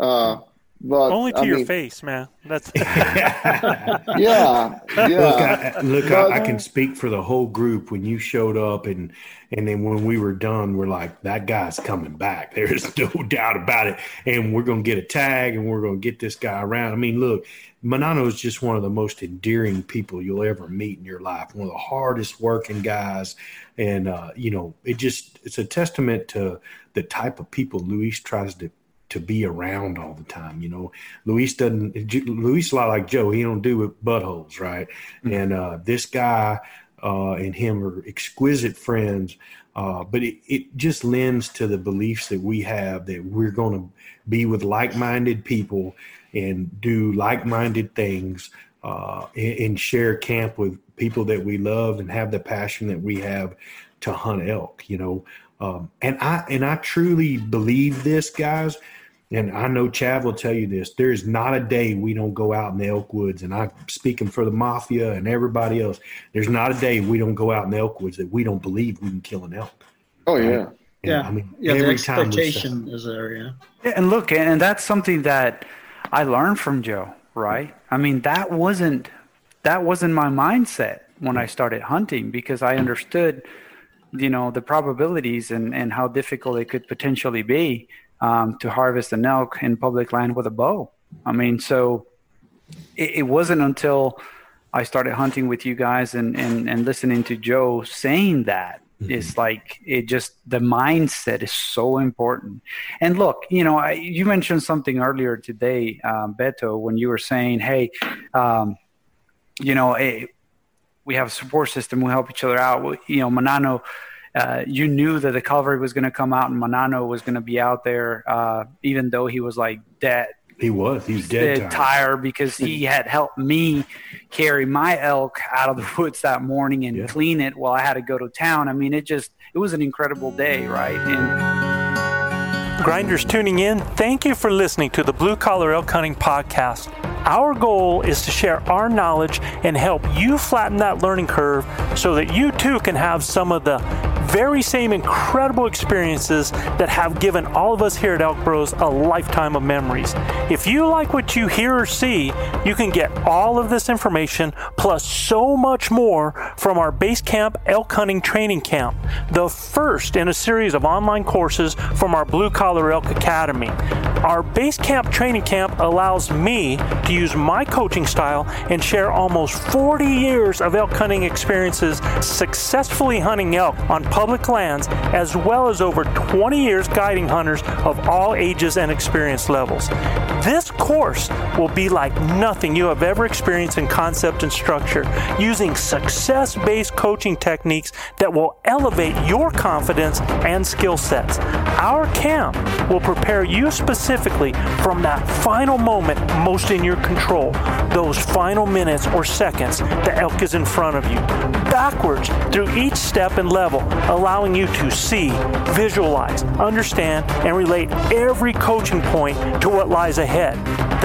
Uh, but Only to I your mean, face, man. That's (laughs) (laughs) (laughs) Yeah, Look, yeah. I, look, But- I, I can speak for the whole group. When you showed up, and and then when we were done, we're like, that guy's coming back. There's no doubt about it. And we're gonna get a tag, and we're gonna get this guy around. I mean, look, Manano is just one of the most endearing people you'll ever meet in your life. One of the hardest working guys, and uh, you know, it just it's a testament to the type of people Luis tries to to be around all the time. You know, Luis doesn't. Luis a lot like Joe. He don't do with buttholes, right? And uh, this guy uh, and him are exquisite friends. Uh, but it, it just lends to the beliefs that we have that we're going to be with like-minded people and do like-minded things uh, and, and share camp with people that we love and have the passion that we have to hunt elk. You know, um, and I and I truly believe this, guys. And I know Chav will tell you this. There is not a day we don't go out in the elk woods. And I'm speaking for the mafia and everybody else. There's not a day we don't go out in the elk woods that we don't believe we can kill an elk. Oh yeah. And, yeah. I mean, yeah, the expectation is there. Yeah. yeah. And look, and that's something that I learned from Joe, right? I mean, that wasn't, that wasn't my mindset when I started hunting because I understood, you know, the probabilities and, and how difficult it could potentially be um, to harvest an elk in public land with a bow. I mean, so it, it, wasn't until I started hunting with you guys and, and, and listening to Joe saying that mm-hmm. it's like it just the mindset is so important. And look, you know, I, you mentioned something earlier today, um, Beto, when you were saying, "Hey, um, you know, hey, we have a support system. We help each other out." You know, Manano uh, you knew that the cavalry was going to come out and Manano was going to be out there, uh, even though he was like dead. He was. He was dead, dead tired because he had helped me carry my elk out of the woods that morning and yeah. clean it while I had to go to town. I mean, it just it was an incredible day, right? And grinders tuning in, thank you for listening to the Blue Collar Elk Hunting Podcast. Our goal is to share our knowledge and help you flatten that learning curve so that you too can have some of the very same incredible experiences that have given all of us here at Elk Bros a lifetime of memories. If you like what you hear or see, you can get all of this information plus so much more from our Base Camp Elk Hunting Training Camp, the first in a series of online courses from our Blue Collar Elk Academy. Our Base Camp Training Camp allows me to use my coaching style and share almost 40 years of elk hunting experiences successfully hunting elk on public lands, as well as over 20 years guiding hunters of all ages and experience levels. This course will be like nothing you have ever experienced in concept and structure, using success based coaching techniques that will elevate your confidence and skill sets. Our camp will prepare you specifically from that final moment most in your control, those final minutes or seconds the elk is in front of you, backwards through each step and level allowing you to see, visualize, understand, and relate every coaching point to what lies ahead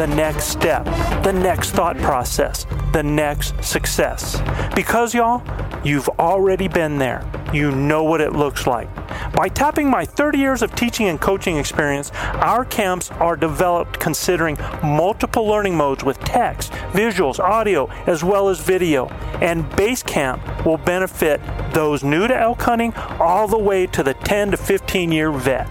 the next step, the next thought process, the next success. Because, y'all, you've already been there. You know what it looks like. By tapping my 30 years of teaching and coaching experience, our camps are developed considering multiple learning modes with text, visuals, audio, as well as video. And Base Camp will benefit those new to elk hunting all the way to the 10 to 15 year vet.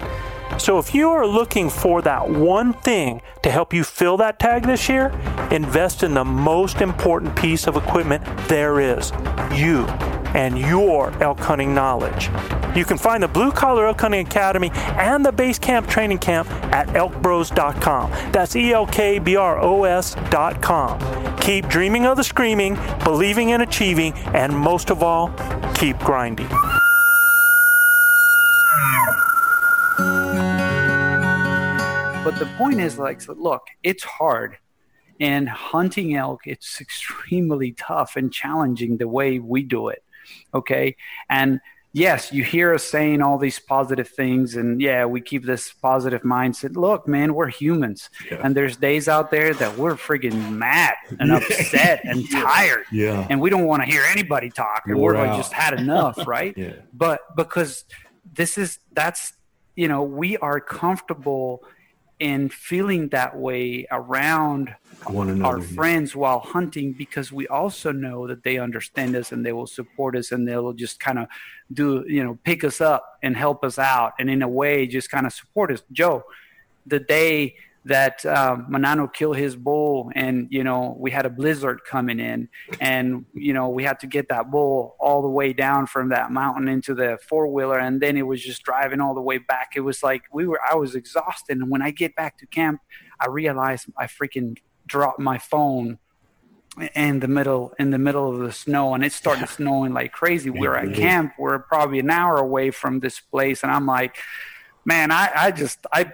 So if you are looking for that one thing to help you fill that tag this year, invest in the most important piece of equipment there is you and your elk hunting knowledge. You can find the Blue Collar Elk Hunting Academy and the Base Camp Training Camp at elkbros.com. That's E L K B R O S.com. Keep dreaming of the screaming, believing in achieving, and most of all, keep grinding. But the point is, like, look, it's hard. And hunting elk, it's extremely tough and challenging the way we do it. Okay. And yes, you hear us saying all these positive things, and yeah, we keep this positive mindset. Look, man, we're humans, yeah. and there's days out there that we're friggin' mad and upset (laughs) and tired, yeah, and we don't want to hear anybody talk, and we're, we're like just had enough, (laughs) right? yeah. But because this is that's you know we are comfortable in feeling that way around another, our friends while hunting because we also know that they understand us and they will support us and they'll just kind of do you know pick us up and help us out and in a way just kind of support us. Joe the day that um, Manano killed his bull, and you know we had a blizzard coming in, and you know we had to get that bull all the way down from that mountain into the four wheeler, and then it was just driving all the way back. It was like we were, I was exhausted, and when I get back to camp, I realized I freaking dropped my phone in the middle in the middle of the snow and it started snowing like crazy. We're at camp. We're probably an hour away from this place and i'm like man i i just i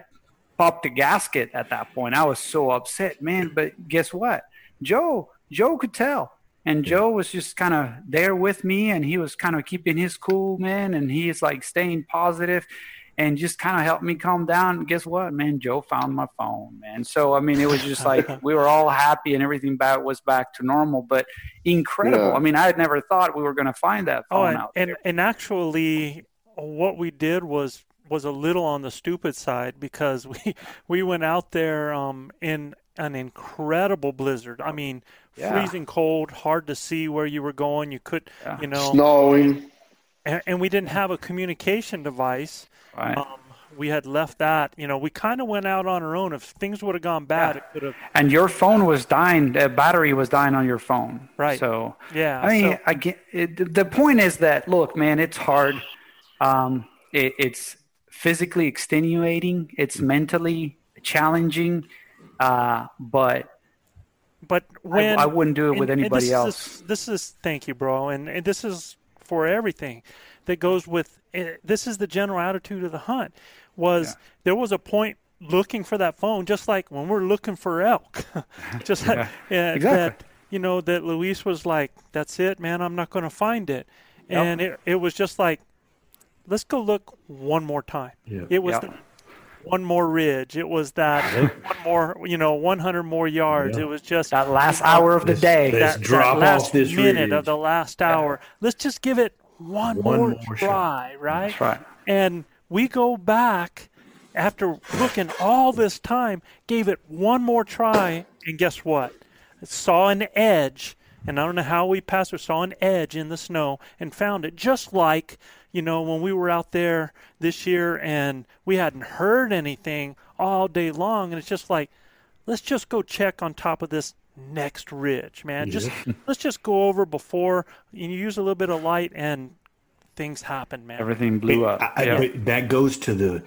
popped a gasket at that point. I was so upset, man. But guess what? Joe, Joe could tell. And Joe was just kind of there with me, and he was kind of keeping his cool, man. And he's like staying positive and just kind of helped me calm down. And guess what, man? Joe found my phone, man. So I mean, it was just (laughs) like we were all happy and everything back was back to normal. But incredible. Yeah. I mean, I had never thought we were going to find that oh, phone oh, and, out and, there. And actually, what we did was was a little on the stupid side because we (laughs) we went out there um, in an incredible blizzard. I mean, yeah. freezing cold, hard to see where you were going. You could, yeah. you know, snowing. And, and, we didn't have a communication device. Right. Um, we had left that. You know, we kind of went out on our own. If things would have gone bad, yeah. it could have. And your phone was dying. The battery was dying on your phone. Right. So yeah. I mean, so, I get it, the point is that look, man, it's hard. Um, it, it's physically extenuating. It's mentally challenging. Uh, but but when I, I wouldn't do it with and, anybody and else. Is, this is thank you, bro, and, and this is for everything that goes with. Eh, this is the general attitude of the hunt. Was yeah. there was a point looking for that phone, just like when we're looking for elk, (laughs) just yeah. like, (laughs) yeah, exactly. that you know that Luis was like, "That's it, man. I'm not going to find it," yep. and it it was just like, "Let's go look one more time." Yeah. It was yep. the, one more ridge. It was that one more, you know, 100 more yards. Yeah. It was just that last hour of the this, day. This that, drop that last off this minute ridge. of the last hour. Yeah. Let's just give it one, one more, more try, shot. right? That's right. And we go back after looking all this time, gave it one more try, and guess what? Saw an edge, and I don't know how we passed it. Saw an edge in the snow and found it, just like you know when we were out there this year and we hadn't heard anything all day long, and it's just like, let's just go check on top of this next ridge, man. Just (laughs) let's just go over before you use a little bit of light and things happen, man. Everything blew up. I- Yeah. that goes to the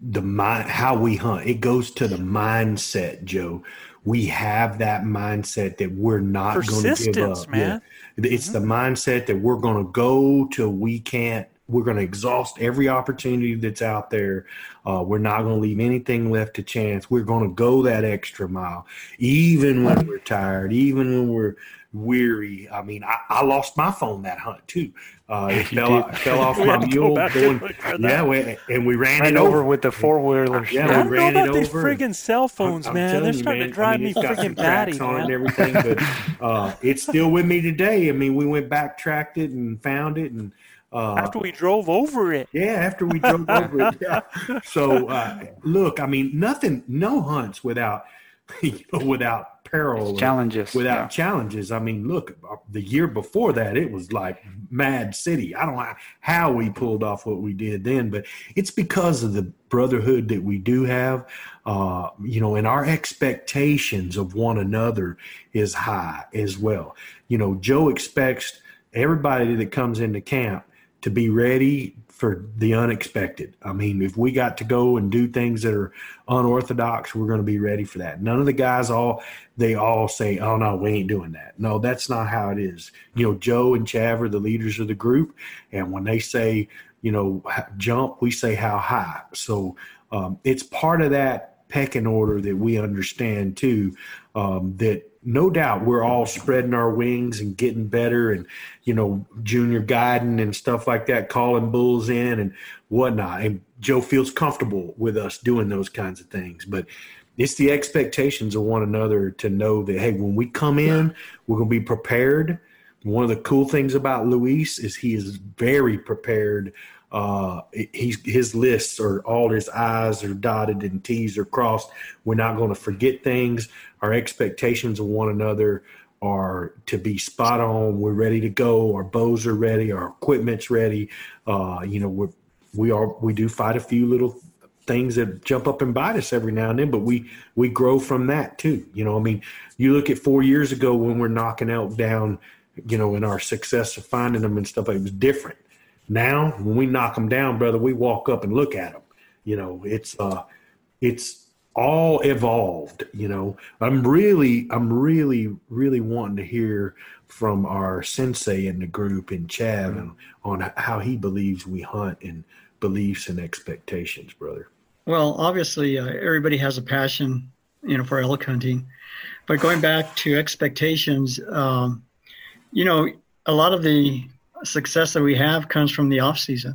the mind how we hunt. It goes to the mindset, Joe. We have that mindset that we're not going to give up. man. Yeah. It's the mm-hmm. mindset that we're going to go till we can't. We're going to exhaust every opportunity that's out there. Uh, we're not going to leave anything left to chance. We're going to go that extra mile, even when we're tired, even when we're weary. I mean, I, I lost my phone that hunt too. Uh, it (laughs) fell, did. fell (laughs) off We my had go mule going. and look for that. Yeah, we, and we ran Ran it over over. with the four wheelers. Yeah, I we don't know ran it about these friggin' cell phones, I'm man. telling They're you, starting man, to drive I mean, me it's got some friggin' batty, on and everything, but uh, it's still with me today. I mean, we went backtracked it and found it, and uh, After we drove over it. yeah, after we drove over it. Yeah. (laughs) So uh, look, I mean, nothing, no hunts without (laughs) you know without peril, or Challenges. without yeah. challenges. I mean, look, uh, the year before that, it was like Mad City. I don't know how we pulled off what we did then, but it's because of the brotherhood that we do have, uh, you know, and our expectations of one another is high as well. You know, Joe expects everybody that comes into camp to be ready for the unexpected. I mean, if we got to go and do things that are unorthodox, we're going to be ready for that. None of the guys all they all say, "Oh no, we ain't doing that." No, that's not how it is. You know, Joe and Chav are the leaders of the group, and when they say, you know, jump, we say how high. So um, it's part of that pecking order that we understand too. Um, that no doubt we're all spreading our wings and getting better and you know junior guiding and stuff like that calling bulls in and whatnot. And joe feels comfortable with us doing those kinds of things. But it's the expectations of one another to know that hey when we come in we're going to be prepared. One of the cool things about luis is he is very prepared uh, he's his lists are all his I's are dotted and T's are crossed. We're not going to forget things. Our expectations of one another are to be spot on. We're ready to go. Our bows are ready. Our equipment's ready. Uh, you know, we're, we are we do fight a few little things that jump up and bite us every now and then, but we we grow from that too. You know, I mean, you look at four years ago when we're knocking elk down, you know, in our success of finding them and stuff, it was different. Now, when we knock them down, brother, we walk up and look at them. You know, it's uh, it's all evolved. You know, I'm really, I'm really, really wanting to hear from our sensei in the group in Chav and on how he believes we hunt and beliefs and expectations, brother. Well, obviously, uh, everybody has a passion, you know, for elk hunting. But going back to expectations, um, you know, a lot of the success that we have comes from the off season.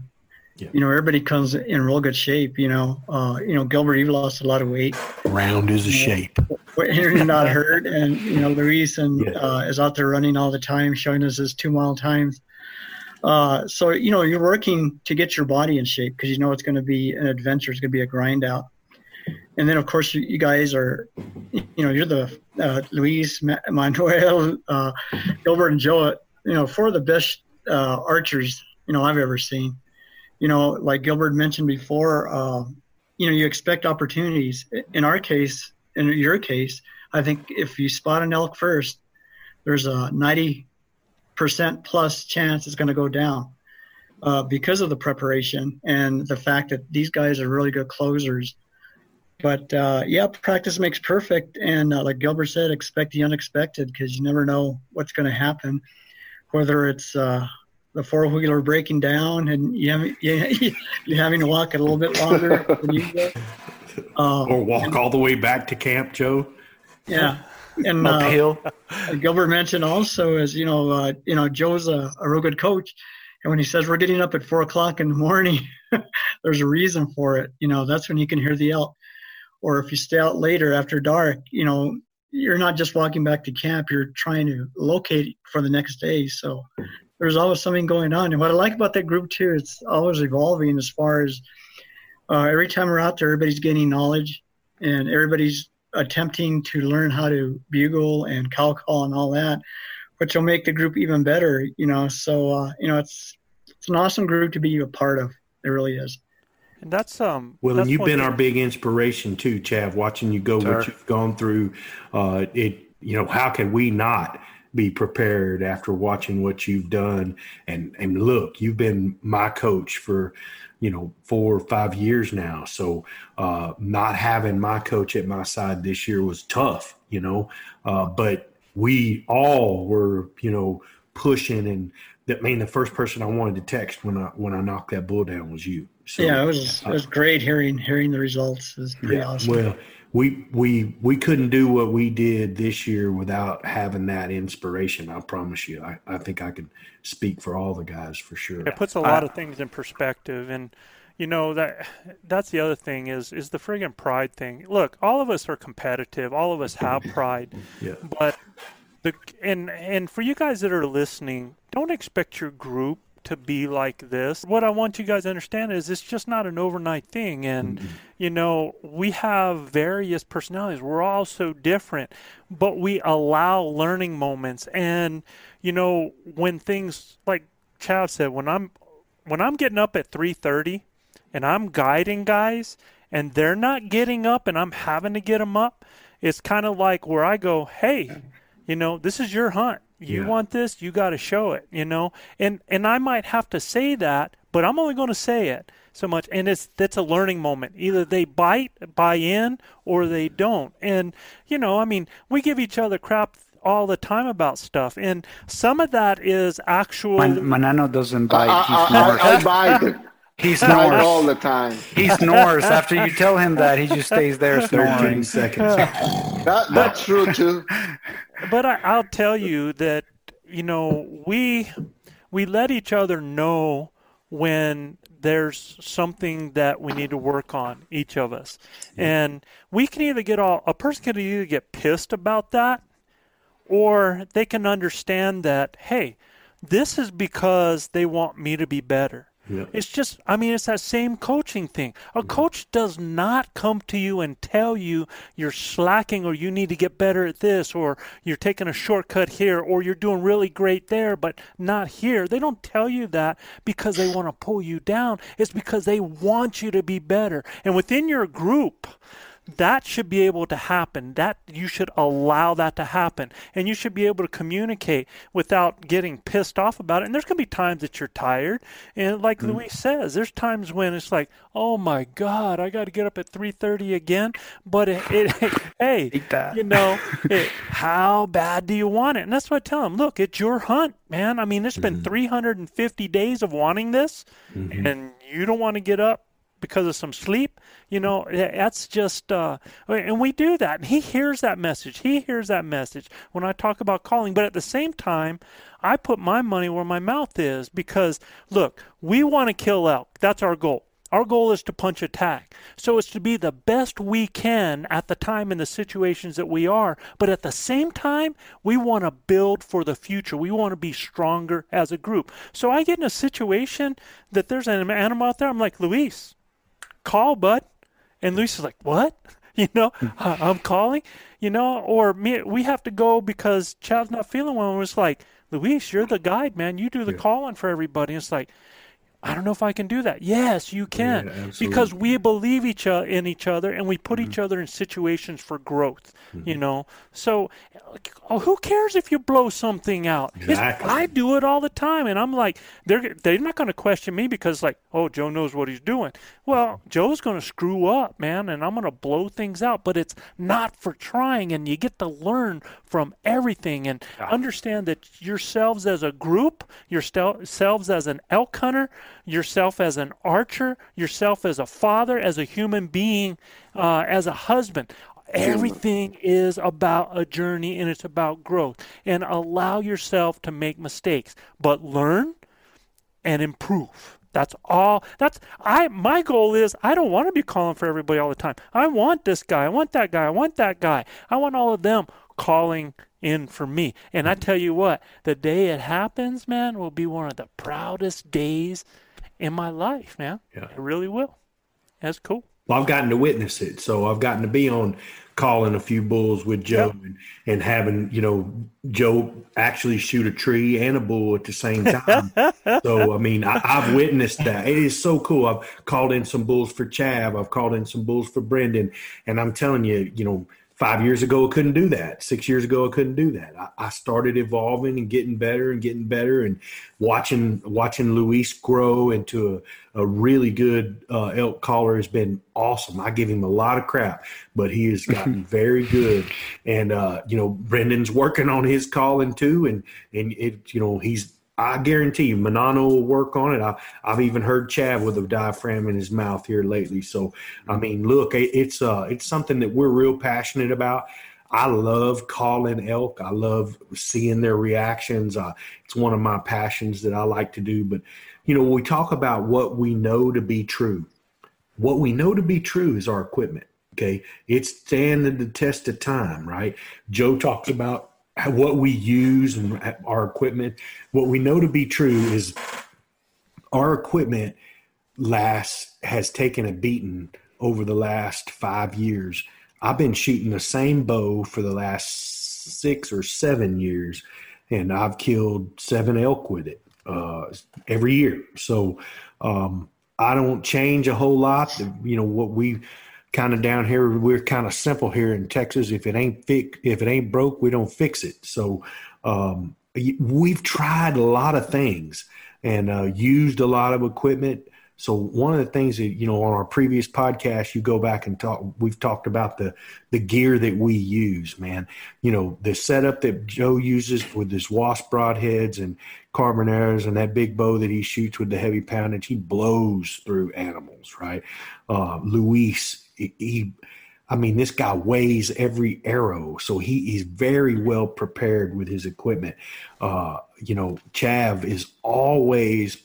Yeah. You know, everybody comes in real good shape. You know, uh, you know, Gilbert, you've lost a lot of weight. Round is a shape. You're not hurt, and you know, Luis and yeah. uh, is out there running all the time, showing us his two mile times. Uh, so you know, you're working to get your body in shape because you know it's going to be an adventure. It's going to be a grind out. And then, of course, you, you guys are, you know, you're the uh, Luis, Manuel, uh, Gilbert, and Joe. You know, four of the best uh, archers you know I've ever seen you know, like Gilbert mentioned before, uh, you know, you expect opportunities. In our case, in your case, I think if you spot an elk first, there's a 90% plus chance it's going to go down uh, because of the preparation and the fact that these guys are really good closers. But uh, yeah, practice makes perfect. And uh, like Gilbert said, expect the unexpected because you never know what's going to happen, whether it's uh, the four wheeler breaking down and you have, (laughs) you, you're having to walk it a little bit longer than usual. (laughs) Uh, or walk and, all the way back to camp, Joe. Yeah. And uh, Gilbert mentioned also is, you know, uh, you know, Joe's a, a real good coach. And when he says we're getting up at four o'clock in the morning, (laughs) there's a reason for it. You know, that's when you can hear the elk. Or if you stay out later after dark, you know, you're not just walking back to camp, you're trying to locate for the next day. So there's always something going on. And what I like about that group too, it's always evolving as far as uh, every time we're out there, everybody's gaining knowledge and everybody's attempting to learn how to bugle and cow call and all that, which will make the group even better. You know, so uh, you know it's it's an awesome group to be a part of. It really is. And that's um. Well, that's and you've been thing. our big inspiration too, Chav. Watching you go, sure. what you've gone through, uh, it. You know, how can we not? Be prepared after watching what you've done and and look you've been my coach for you know four or five years now so uh, not having my coach at my side this year was tough you know uh, but we all were you know pushing and that mean the first person I wanted to text when I when I knocked that bull down was you. So, yeah, it was it was great hearing hearing the results. It was pretty yeah, awesome. Well, we we we couldn't do what we did this year without having that inspiration. I promise you. I, I think I can speak for all the guys for sure. It puts a lot I, of things in perspective and you know that that's the other thing is is the friggin' pride thing. Look, all of us are competitive. All of us have (laughs) pride. yeah. But the and and for you guys that are listening, don't expect your group to be like this. What I want you guys to understand is it's just not an overnight thing. And, mm-hmm. you know, we have various personalities. We're all so different, but we allow learning moments. And, you know, when things like Chav said, when I'm when I'm getting up at 3:30 and I'm guiding guys and they're not getting up and I'm having to get them up, it's kind of like where I go, "Hey, you know, this is your hunt you yeah. want this you got to show it you know? And and i might have to say that but i'm only going to say it so much and it's that's a learning moment. Either they bite buy in or they don't. And you know i mean we give each other crap all the time about stuff and some of that is actual Man- manano doesn't bite. I, I, I, bite (laughs) (laughs) He snores (laughs) all the time. He snores. After you tell him that, he just stays there (laughs) snoring. 13 seconds. (laughs) that, that's true too. But I, I'll tell you that you know we we let each other know when there's something that we need to work on each of us and we can either get all a person can either get pissed about that or they can understand that hey this is because they want me to be better yeah. It's just, I mean, it's that same coaching thing. A mm-hmm. coach does not come to you and tell you you're slacking or you need to get better at this or you're taking a shortcut here or you're doing really great there but not here. They don't tell you that because they want to pull you down. It's because they want you to be better. And within your group, that should be able to happen. That you should allow that to happen. And you should be able to communicate without getting pissed off about it. And there's going to be times that you're tired. And like mm. Luis says there's times when it's like oh my god i got to get up at 3.30 again. But it, it, (laughs) hey you know it, how bad do you want it? And that's what i tell them look it's your hunt man. I mean it's been mm-hmm. 350 days of wanting this mm-hmm. and you don't want to get up because of some sleep, you know, that's just, uh, and we do that. And he hears that message. He hears that message when I talk about calling. But at the same time, I put my money where my mouth is because, look, we want to kill elk. That's our goal. Our goal is to punch attack. So it's to be the best we can at the time in the situations that we are. But at the same time, we want to build for the future. We want to be stronger as a group. So I get in a situation that there's an animal out there. I'm like, Luis, call, bud. And Luis is like, what? (laughs) You know, hmm. I'm calling, you know, or me, we have to go because Chad's not feeling well. And it's like, Luis, you're the guide, man. You do the yeah. calling for everybody. It's like, I don't know if I can do that. Yes, you can, yeah, because we believe each other in each other, and we put mm-hmm. each other in situations for growth. Mm-hmm. You know, so oh, who cares if you blow something out? Exactly. I do it all the time, and I'm like, they're they're not going to question me because like, oh, Joe knows what he's doing. Well, Joe's going to screw up, man, and I'm going to blow things out, but it's not for trying, and you get to learn from everything and yeah. understand that yourselves as a group, yourselves as an elk hunter yourself as an archer, yourself as a father, as a human being, uh, as a husband. Everything is about a journey and it's about growth. And allow yourself to make mistakes, but learn and improve. That's all. That's I. My goal is I don't want to be calling for everybody all the time. I want this guy. I want that guy. I want that guy. I want all of them calling in for me. And I tell you what, the day it happens, man, will be one of the proudest days in my life, man. Yeah. It really will. That's cool. Well, I've gotten to witness it. So I've gotten to be on calling a few bulls with Joe yep. and, and having, you know, Joe actually shoot a tree and a bull at the same time. (laughs) so, I mean, I, have witnessed that. It is so cool. I've called in some bulls for Chav. I've called in some bulls for Brendan. And I'm telling you, you know, five years ago i couldn't do that. Six years ago i couldn't do that. I, I, started evolving and getting better and getting better and watching watching luis grow into a, a really good uh, elk caller has been awesome. I give him a lot of crap but he has gotten (laughs) very good. And uh, you know brendan's working on his calling too. And and it you know he's I guarantee you, Manano will work on it. I, have even heard Chav with a diaphragm in his mouth here lately. So, I mean, look, it, it's uh, it's something that we're real passionate about. I love calling elk. I love seeing their reactions. Uh, it's one of my passions that I like to do. But, you know, when we talk about what we know to be true, what we know to be true is our equipment. Okay. It's standing the test of time, right? Joe talks about what we use and our equipment. What we know to be true is our equipment lasts has taken a beating over the last five years. I've been shooting the same bow for the last six or seven years, and I've killed seven elk with it uh, every year. So um, I don't change a whole lot. You know what we kind of down here we're kind of simple here in Texas. If it ain't fix, if it ain't broke, we don't fix it. So um, we've tried a lot of things and uh, used a lot of equipment. So one of the things that you know on our previous podcast, you go back and talk. We've talked about the the gear that we use, man. You know the setup that Joe uses with his wasp broadheads and carbon arrows and that big bow that he shoots with the heavy poundage. He blows through animals, right? Uh, Luis he, I mean, this guy weighs every arrow, so he is very well prepared with his equipment. Uh, you know, Chav is always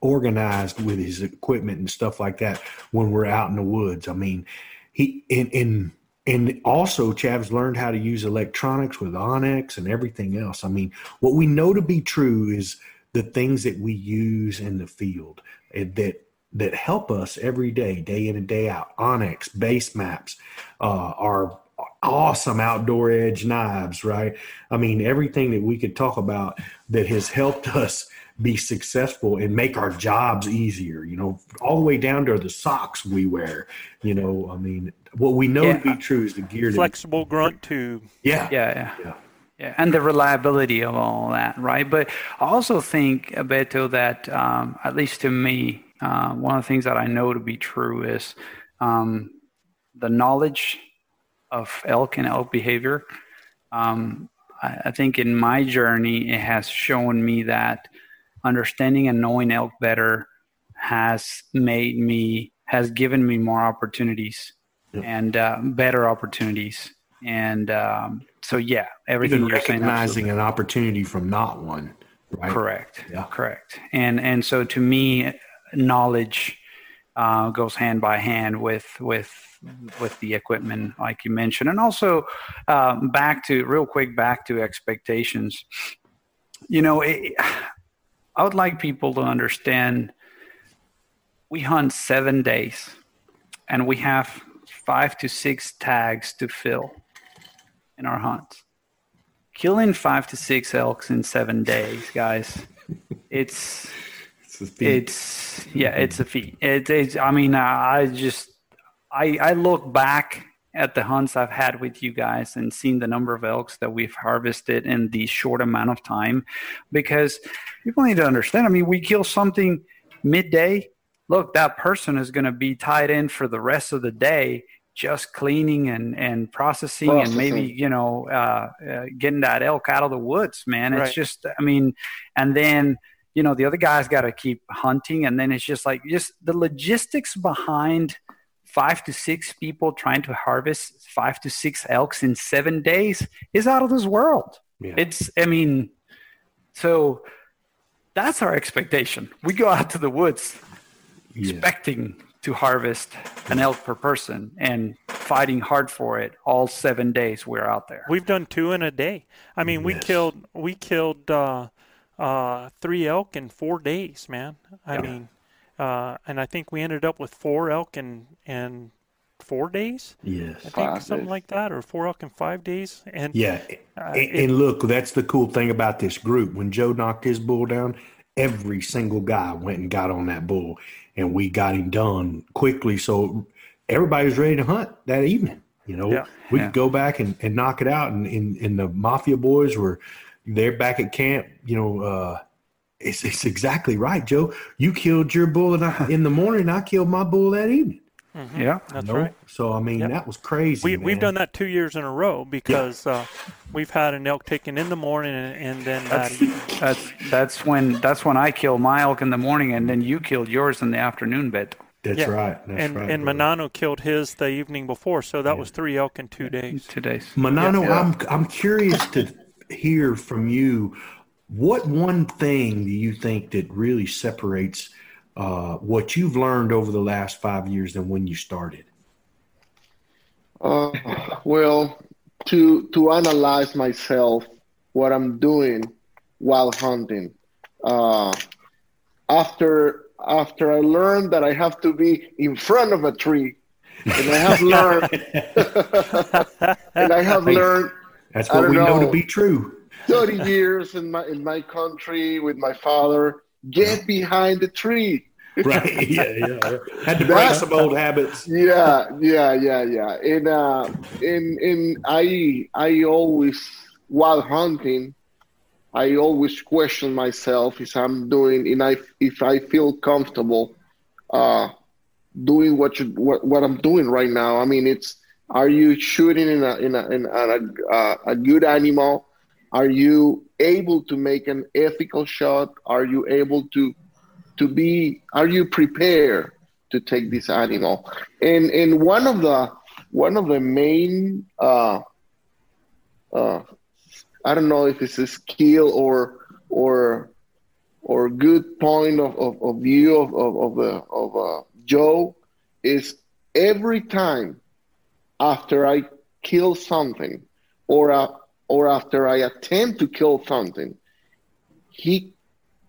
organized with his equipment and stuff like that when we're out in the woods. I mean, he and and and also Chav's learned how to use electronics with onX and everything else. I mean, what we know to be true is the things that we use in the field that that help us every day, day in and day out. onX, base maps, uh, our awesome outdoor edge knives, right? I mean, everything that we could talk about that has helped (laughs) us be successful and make our jobs easier, you know, all the way down to the socks we wear. You know, I mean, what we know yeah. to be true is the gear. Flexible grunt tube. Yeah. Yeah. Yeah. yeah. Yeah, and the reliability of all that, right? But I also think, Beto, that um, at least to me, uh, one of the things that I know to be true is um, the knowledge of elk and elk behavior. Um, I, I, think in my journey, it has shown me that understanding and knowing elk better has made me has given me more opportunities yep. and uh, better opportunities. And um, so, yeah, everything Even you're recognizing saying, an opportunity from not one. Right? Correct. Yeah. Correct. And and so to me, knowledge uh, goes hand by hand with with with the equipment, like you mentioned, and also um, back to real quick back to expectations. You know, it, I would like people to understand. We hunt seven days, and we have five to six tags to fill in our hunts. Killing five to six elks in seven days, guys. It's it's, it's yeah, it's a feat. It, it's I mean, I just I I look back at the hunts I've had with you guys and seen the number of elks that we've harvested in the short amount of time, because people need to understand. I mean, we kill something midday. Look, that person is going to be tied in for the rest of the day just cleaning and and processing, processing. and maybe you know uh, uh, getting that elk out of the woods man it's right. just i mean and then you know the other guy's got to keep hunting and then it's just like just the logistics behind five to six people trying to harvest five to six elks in seven days is out of this world yeah. it's i mean so that's our expectation we go out to the woods yeah. expecting to harvest an elk per person and fighting hard for it all seven days we're out there. We've done two in a day. I mean, yes. we killed we killed uh, uh, three elk in four days, man. I yeah. mean, uh, and I think we ended up with four elk in in four days. Yes, I think five something days. like that, or four elk in five days. And yeah, uh, and, it, look, that's the cool thing about this group. When Joe knocked his bull down, every single guy went and got on that bull and we got him done quickly. So everybody was ready to hunt that evening. You know, yeah, we yeah. could go back and, and knock it out. And, and, and the mafia boys were there back at camp. You know, uh, it's, it's exactly right, Joe. You killed your bull in the morning. I killed my bull that evening. Mm-hmm. Yeah, that's you right. So I mean, yep. that was crazy. We, have done that two years in a row because yeah. uh, we've had an elk taken in the morning and, and then that's, that's that's when that's when I kill my elk in the morning and then you killed yours in the afternoon bit. That's yeah. right. That's and right, and Manano killed his the evening before, so that yeah. was three elk in two days. Two days. Manano, I'm I'm curious to hear from you. What one thing do you think that really separates? uh, what you've learned over the last five years than when you started? Uh, well, to to analyze myself, what I'm doing while hunting. Uh, after after I learned that I have to be in front of a tree, and I have (laughs) learned, (laughs) and I have learned. That's what we know, know to be true. Thirty years in my in my country with my father. Get behind the tree right. (laughs) Yeah, yeah. Had to break some old habits. Yeah, yeah, yeah, yeah. And uh, in in I I always while hunting, I always question myself if I'm doing and I if I feel comfortable uh, doing what you what, what I'm doing right now. I mean, it's are you shooting in a in a in a, a, a good animal? Are you able to make an ethical shot? Are you able to to be are you prepared to take this animal and and one of the one of the main uh, uh, I don't know if it's a skill or or or good point of, of, of view of, of, of, the, of uh, Joe is every time after I kill something or uh, or after I attempt to kill something, he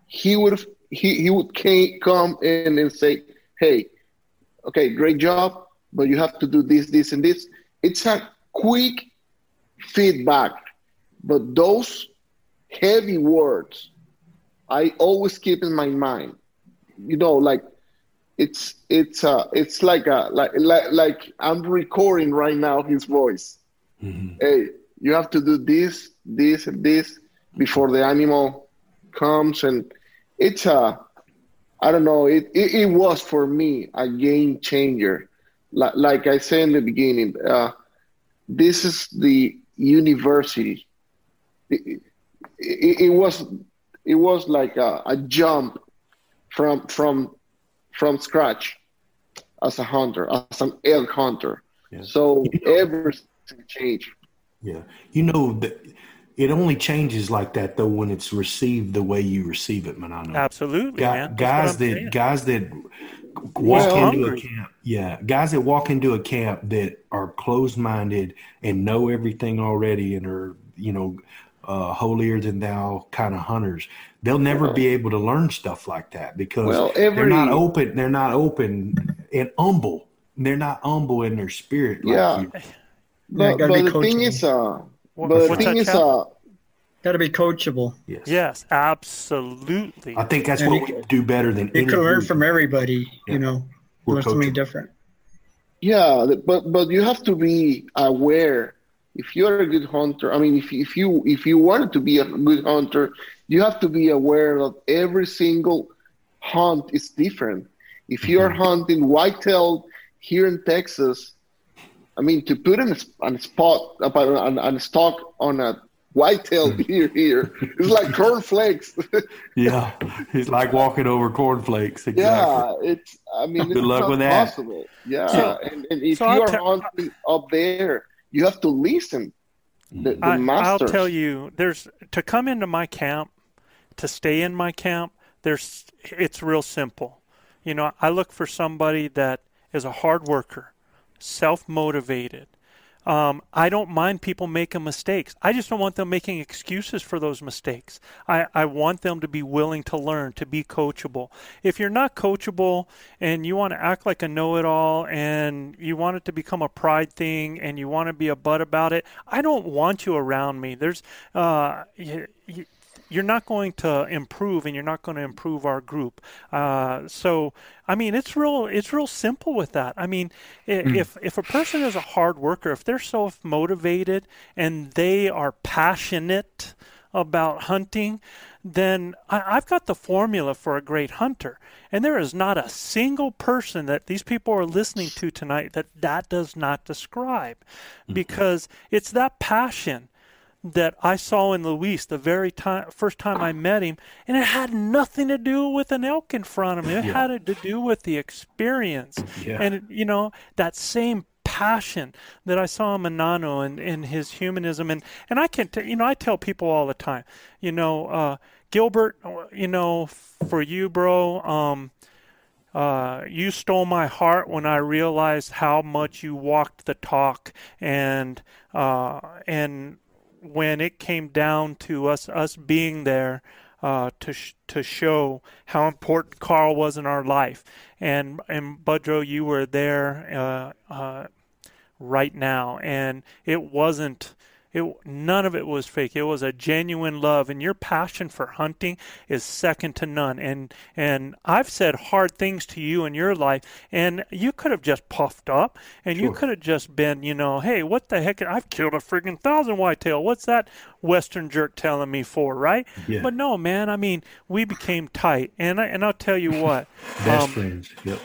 he would he he would come in and say, "Hey, okay, great job, but you have to do this, this, and this." It's a quick feedback, but those heavy words, I always keep in my mind. You know, like it's it's uh it's like a like like, like I'm recording right now his voice. Mm-hmm. Hey, you have to do this, this, and this before the animal comes and it's a I don't know. It, it, it was for me a game changer. Like, like I said in the beginning, uh, this is the university. It, it, it, was it was like a, a, jump from from from scratch. as a hunter, as an elk hunter. Yeah. So everything changed. Yeah, you know that it only changes like that though when it's received the way you receive it, Manano. Absolutely, Guy- man. Guys what that saying. guys that walk Well- into a camp, yeah, guys that walk into a camp that are closed minded and know everything already and are you know uh, holier than thou kind of hunters. They'll never be able to learn stuff like that because Well, they're not open. They're not open and humble. They're not humble in their spirit. Like Yeah. you. Yeah, But, but the thing coachable. is, uh, What- but the thing is, uh, Got to be coachable. Yes. Yes, absolutely. I think that's And what you- we do better than You can learn from everybody, Yeah. you know, We're learn something different. Yeah, but but you have to be aware. If you're a good hunter, I mean, if if you if you wanted to be a good hunter, you have to be aware that every single hunt is different. If you're mm-hmm. hunting whitetail here in Texas, I mean, to put in a, s- on a spot on, on, on a stock on a whitetail hmm. deer here, it's like (laughs) cornflakes. (laughs) Yeah, it's like walking over cornflakes. Exactly. Yeah, it's. I mean, Good it's luck not with that. possible. Yeah, So- and, and if so you are hunting up there, you have to listen. The, the I, I'll tell you, there's to come into my camp, to stay in my camp. There's it's real simple. You know, I look for somebody that is a hard worker, self motivated. Um, I don't mind people making mistakes. I just don't want them making excuses for those mistakes. I, I want them to be willing to learn, to be coachable. If you're not coachable and you want to act like a know it all and you want it to become a pride thing and you want to be a butt about it, I don't want you around me. There's, uh, you, you, you're not going to improve and you're not going to improve our group. Uh, so, I mean, it's real, it's real simple with that. I mean, i if, if a person is a hard worker, if they're self motivated and they are passionate about hunting, then I, I've got the formula for a great hunter. And there is not a single person that these people are listening to tonight that that does not describe because it's that passion that I saw in Luis the very time first time I met him, and it had nothing to do with an elk in front of me. It Yeah. had to do with the experience, Yeah. and you know that same passion that I saw in Manano and in his humanism, and and I can t- you know I tell people all the time, you know uh, Gilbert, you know for you, bro. Um, uh, you stole my heart when I realized how much you walked the talk, and uh, and when it came down to us us being there uh, to sh- to show how important Carl was in our life, and and Budro, you were there uh, uh, right now, and it wasn't. It none of it was fake. It was a genuine love, and your passion for hunting is second to none. And and I've said hard things to you in your life, and you could have just puffed up, and you could have just been, you know, hey, what the heck? I've killed a friggin' thousand whitetail. What's that Western jerk telling me for, right? Yeah. But no, man. I mean, we became tight, and I, and I'll tell you what. (laughs) Best um, friends. Yep.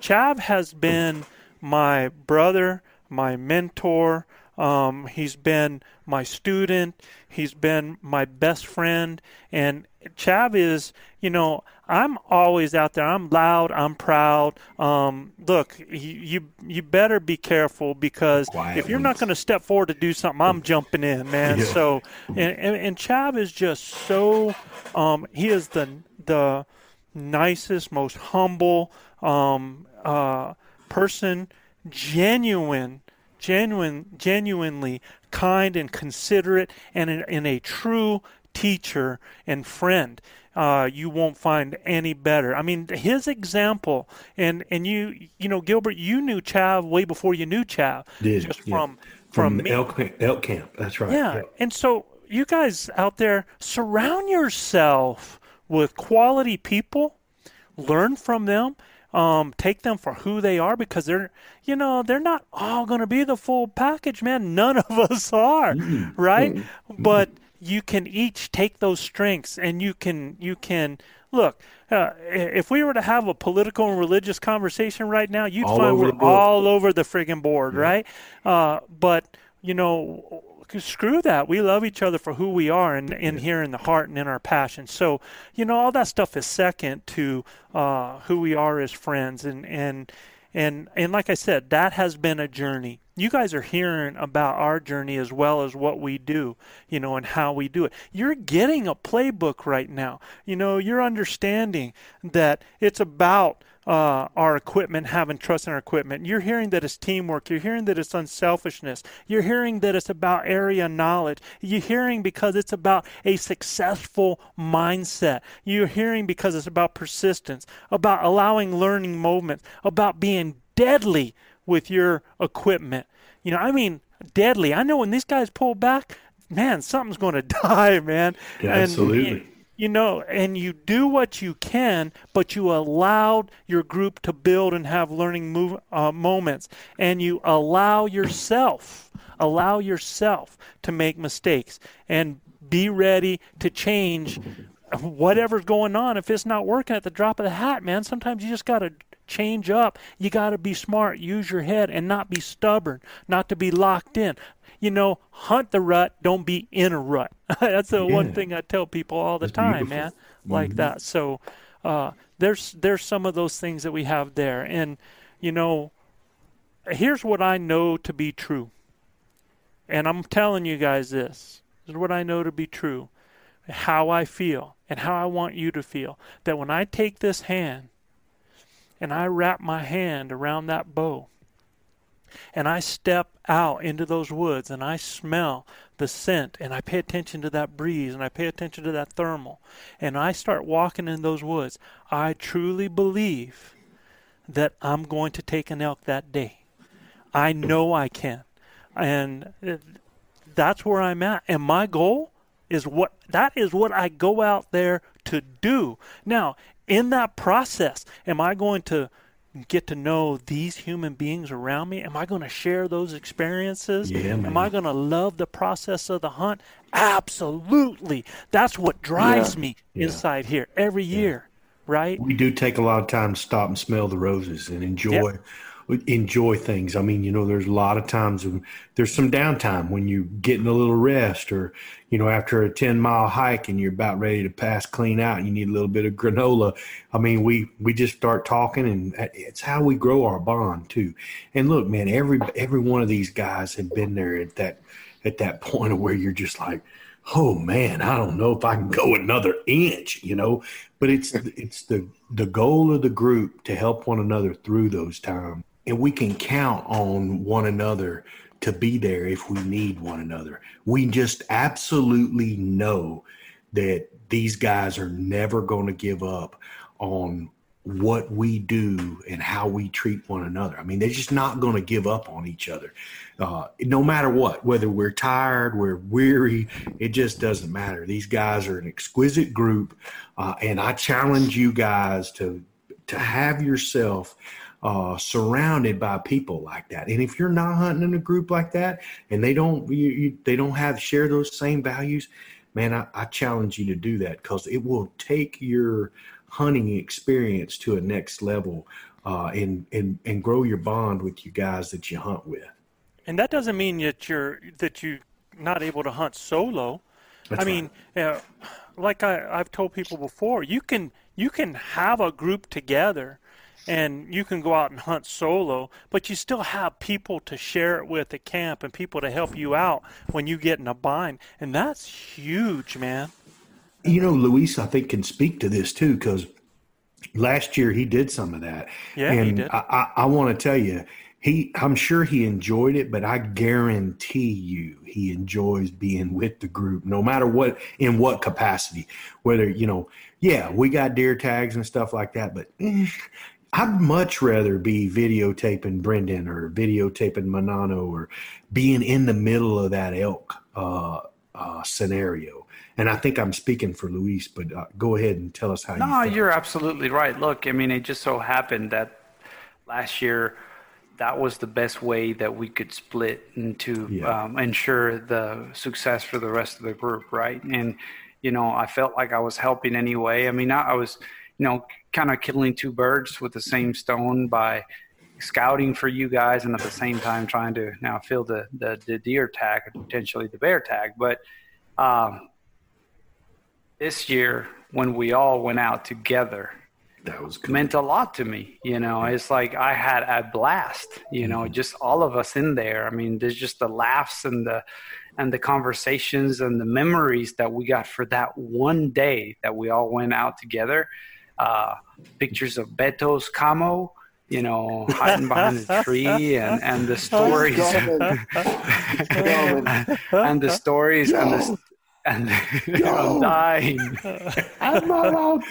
Chav has been my brother, my mentor. Um, he's been my student. He's been my best friend. And Chav is, you know, I'm always out there. I'm loud. I'm proud. Um, look, you, you better be careful because Quiet if you're not going to step forward to do something, I'm jumping in, man. Yeah. So, and, and and Chav is just so. Um, he is the the nicest, most humble um, uh, person, genuine, genuine, genuinely kind and considerate, and in, in a true teacher and friend. Uh, you won't find any better. I mean, his example, and and you, you know, Gilbert, you knew Chav way before you knew Chav, Did, just yeah. from From, from elk, elk camp. That's right. Yeah. Yep. And so you guys out there, surround yourself with quality people, learn from them, um, take them for who they are because they're, you know, they're not all going to be the full package, man. (laughs) None of us are, right? But you can each take those strengths and you can, you can, look, uh, if we were to have a political and religious conversation right now, you'd All find we're all over the friggin' board, right? Uh, but you know, screw that. We love each other for who we are and in here in the heart and in our passion. So, you know, all that stuff is second to uh, who we are as friends and and And and like I said, that has been a journey. You guys are hearing about our journey as well as what we do, you know, and how we do it. You're getting a playbook right now. You know, you're understanding that it's about uh, our equipment, having trust in our equipment. You're hearing that it's teamwork. You're hearing that it's unselfishness. You're hearing that it's about area knowledge. You're hearing because it's about a successful mindset. You're hearing because it's about persistence, about allowing learning moments, about being deadly with your equipment. You know, I mean, deadly. I know when these guys pull back, man, something's going (laughs) to die, man. Yeah, absolutely. You know, and you do what you can, but you allowed your group to build and have learning move, uh, moments, and you allow yourself, allow yourself to make mistakes, and be ready to change whatever's going on. If it's not working at the drop of the hat, man, sometimes you just got to change up. You got to be smart, use your head, and not be stubborn, not to be locked in you know, hunt the rut, don't be in a rut. (laughs) That's the yeah. one thing I tell people all the That's time, beautiful. man, like mm-hmm. that. So uh, there's there's some of those things that we have there, and you know, here's what I know to be true, and I'm telling you guys this. This is what I know to be true, how I feel, and how I want you to feel. That when I take this hand and I wrap my hand around that bow and I step out into those woods and I smell the scent and I pay attention to that breeze and I pay attention to that thermal and I start walking in those woods, I truly believe that I'm going to take an elk that day. I know I can. And that's where I'm at. And my goal is what that is what I go out there to do. Now, in that process, am I going to get to know these human beings around me? Am I going to share those experiences? Yeah. Am I going to love the process of the hunt? Absolutely. That's what drives yeah. me inside here every year, right? We do take a lot of time to stop and smell the roses and enjoy yep enjoy things. I mean, you know, there's a lot of times when there's some downtime when you're getting a little rest or, you know, after a 10 mile hike and you're about ready to pass clean out and you need a little bit of granola. I mean, we, we just start talking and it's how we grow our bond too. And look, man, every, every one of these guys have been there at that, at that point of where you're just like, oh man, I don't know if I can go another inch, you know, but it's, it's the, the goal of the group to help one another through those times and we can count on one another to be there if we need one another. We just absolutely know that these guys are never going to give up on what we do and how we treat one another. I mean, they're just not going to give up on each other, uh, no matter what. Whether we're tired, we're weary, it just doesn't matter. These guys are an exquisite group, uh, and I challenge you guys to to have yourself uh, surrounded by people like that. And if you're not hunting in a group like that, and they don't you, you, they don't have share those same values, man, I, I challenge you to do that because it will take your hunting experience to a next level uh, and and and grow your bond with you guys that you hunt with. And that doesn't mean that you're that you're not able to hunt solo. That's I mean, uh, like I, I've told people before, you can you can have a group together and you can go out and hunt solo, but you still have people to share it with at camp and people to help you out when you get in a bind. And that's huge, man. You know, Luis, I think, can speak to this too, because last year he did some of that. Yeah, and he did. I, I, I want to tell you, he I'm sure he enjoyed it, but I guarantee you he enjoys being with the group, no matter what in what capacity. Whether, you know, yeah, we got deer tags and stuff like that, but eh, I'd much rather be videotaping Brendan or videotaping Manano or being in the middle of that elk uh, uh, scenario. And I think I'm speaking for Luis, but uh, go ahead and tell us how no, you. No, you're absolutely right. Look, I mean, it just so happened that last year that was the best way that we could split and to yeah. um, ensure the success for the rest of the group, right? And you know, I felt like I was helping anyway. I mean, I, I was you know, kind of killing two birds with the same stone by scouting for you guys and at the same time trying to now fill the, the, the deer tag potentially the bear tag. But um, this year, when we all went out together, that was cool. meant a lot to me. You know, it's like I had a blast. You know, just all of us in there. I mean, there's just the laughs and the and the conversations and the memories that we got for that one day that we all went out together. Uh, pictures of Beto's camo, you know, hiding behind the tree and, (laughs) (laughs) and the stories and the stories and the (laughs) and I'm dying. I'm not out.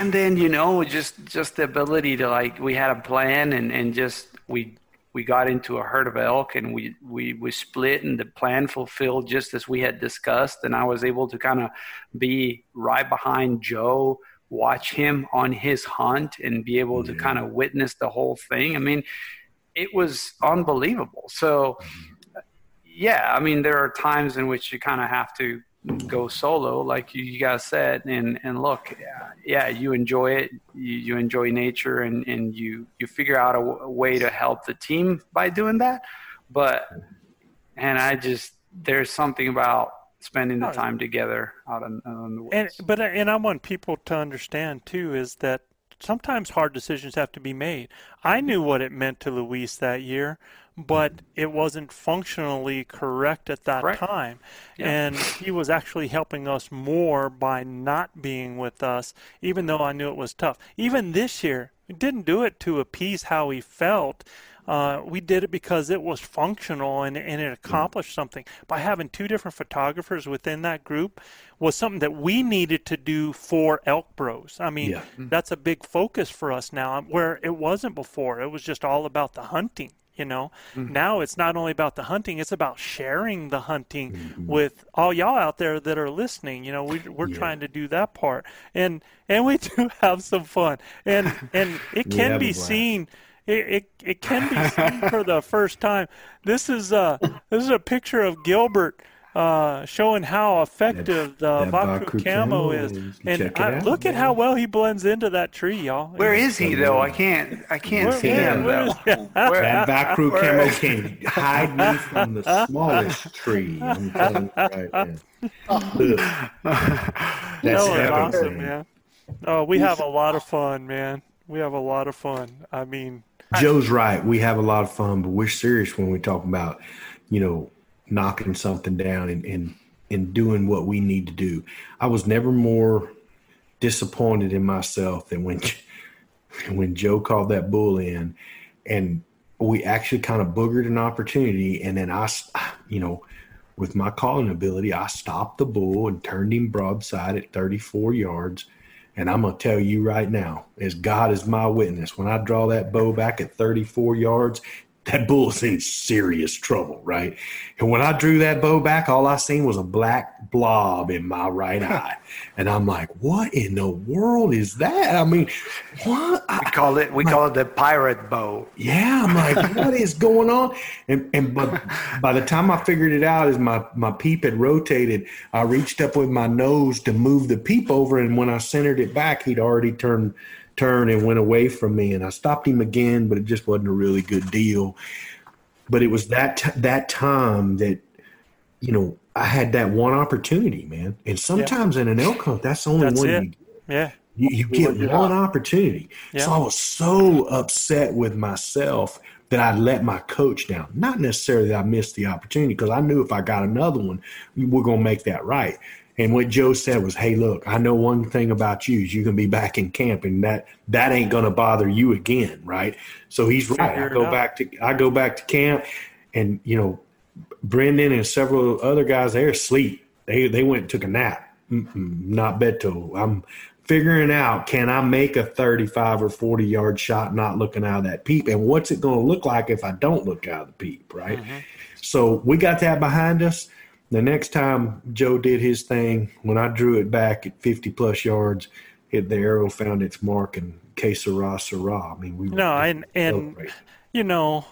And then you know just just the ability to like we had a plan and and just we we got into a herd of elk and we we we split and the plan fulfilled just as we had discussed. And I was able to kind of be right behind Joe watch him on his hunt and be able to kind of witness the whole thing. I mean it was unbelievable. So mm-hmm. yeah I mean there are times in which you kind of have to go solo like you, you guys said and and look yeah, yeah you enjoy it. You, you enjoy nature and and you you figure out a, w- a way to help the team by doing that. But and i just there's something about spending the oh, time together out out in the woods. And but uh, and I want people to understand too is that sometimes hard decisions have to be made. I mm-hmm. knew what it meant to Luis that year, but it wasn't functionally correct at that Right. time. Yeah. And he was actually helping us more by not being with us, even though I knew it was tough. Even this year, we didn't do it to appease how he felt. Uh, we did it because it was functional and, and it accomplished something. By having two different photographers within that group was something that we needed to do for Elk Bros. I mean, Yeah. that's a big focus for us now, where it wasn't before. It was just all about the hunting. You know, now it's not only about the hunting; it's about sharing the hunting with all y'all out there that are listening. You know, we, we're trying to do that part, and and we (laughs) do have some fun, and and it (laughs) can be seen it, it, it can be seen for the (laughs) first time. This is uh this is a picture of Gilbert uh, showing how effective the that Bakru Bakru camo camo is, is. and I, out, look at how well he blends into that tree, y'all. where is he though i can't i can't Where- see where- him where though is- (laughs) Where- That back crew where- camo can hide me from the (laughs) smallest tree. I'm telling you right now. That's was heaven, awesome, man. man. Oh, we have a lot of fun, man. We have a lot of fun. I mean, Joe's right. We have a lot of fun, but we're serious when we talk about, you know, knocking something down and and, and doing what we need to do. I was never more disappointed in myself than when (laughs) when Joe called that bull in, and we actually kind of boogered an opportunity, and then I, (sighs) you know, with my calling ability, I stopped the bull and turned him broadside at 34 yards. And I'm to tell you right now, as God is my witness, when I draw that bow back at 34 yards, that bull's in serious trouble, right? And when I drew that bow back, all I seen was a black blob in my right (laughs) eye. And I'm like, what in the world is that? I mean, what? I, we call it we call it the pirate bow yeah, I'm like, (laughs) what is going on? And and but by the time I figured it out, as my my peep had rotated, I reached up with my nose to move the peep over, and when I centered it back, he'd already turned turned and went away from me, and I stopped him again, but it just wasn't a really good deal. But it was that t- that time that you know I had that one opportunity, man. And sometimes in an elk hunt, that's the only That's one it. you yeah. you, you get one opportunity. Yeah. So I was so upset with myself that I let my coach down. Not necessarily that I missed the opportunity because I knew if I got another one, we're going to make that right. And what Joe said was, "Hey, look, I know one thing about you is you can be back in camp, and that that ain't going to bother you again, right?" So he's right. Figure I go back to I go back to camp, and you know, Brendan and several other guys they're asleep. They they went and took a nap. Mm-mm, not Beto. I'm figuring out can I make a 35 or 40 yard shot not looking out of that peep, and what's it going to look like if I don't look out of the peep, right? Mm-hmm. So we got that behind us. The next time Joe did his thing, when I drew it back at 50 plus yards, it, the arrow found its mark and que sera, sera. I mean, we No, and and you know,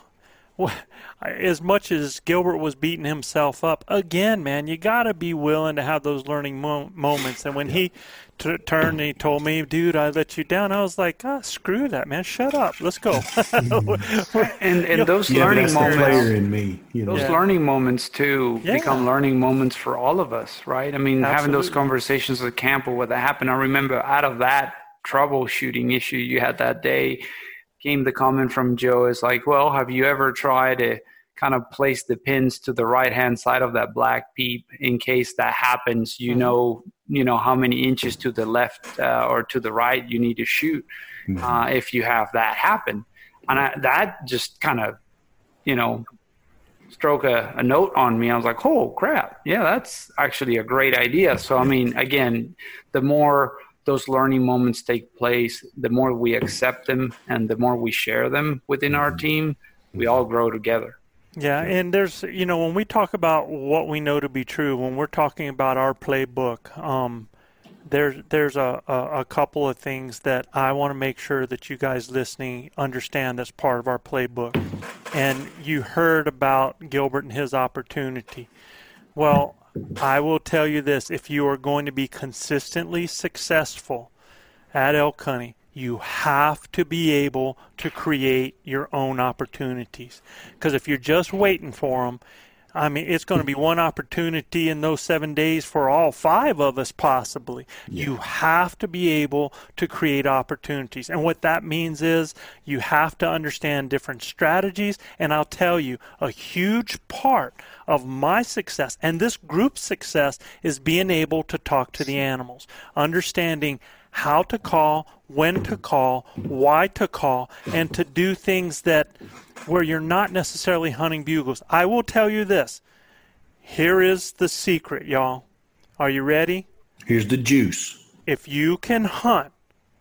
as much as Gilbert was beating himself up, again, man, you got to be willing to have those learning mo- moments. And when he t- turned and he told me, dude, I let you down, I was like, oh, screw that, man. Shut up. Let's go. (laughs) (laughs) and and those yeah, learning moments. in me, you know? Those Yeah. learning moments too Yeah. become learning moments for all of us, right? I mean, having those conversations at camp or what that happened. I remember out of that troubleshooting issue you had that day came the comment from Joe is like, well, have you ever tried to kind of place the pins to the right hand side of that black peep in case that happens? You know, you know how many inches to the left uh, or to the right you need to shoot uh, if you have that happen, and I, that just kind of, you know, stroke a, a note on me. I was like, oh crap, yeah, that's actually a great idea. So I mean, again, the more those learning moments take place, the more we accept them and the more we share them within our team, we all grow together. Yeah, and there's you know when we talk about what we know to be true, when we're talking about our playbook, um, there's there's a, a, a couple of things that I want to make sure that you guys listening understand that's part of our playbook. And you heard about Gilbert and his opportunity. Well, I will tell you this: if you are going to be consistently successful at elk hunting, you have to be able to create your own opportunities. Because if you're just waiting for them, I mean, it's going to be one opportunity in those seven days for all five of us, possibly. You have to be able to create opportunities. And what that means is you have to understand different strategies. And I'll tell you, a huge part of my success and this group's success is being able to talk to the animals, understanding how to call, when to call, why to call, and to do things that where you're not necessarily hunting bugles. I will tell you this. Here is the secret, y'all. Are you ready? Here's the juice. If you can hunt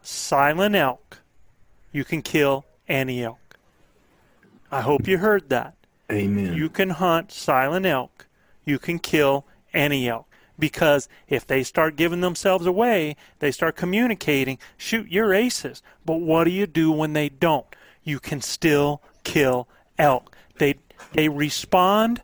silent elk, you can kill any elk. I hope you heard that. Amen. You can hunt silent elk. You can kill any elk. Because if they start giving themselves away, they start communicating, shoot, you're aces. But what do you do when they don't? You can still kill elk. They they respond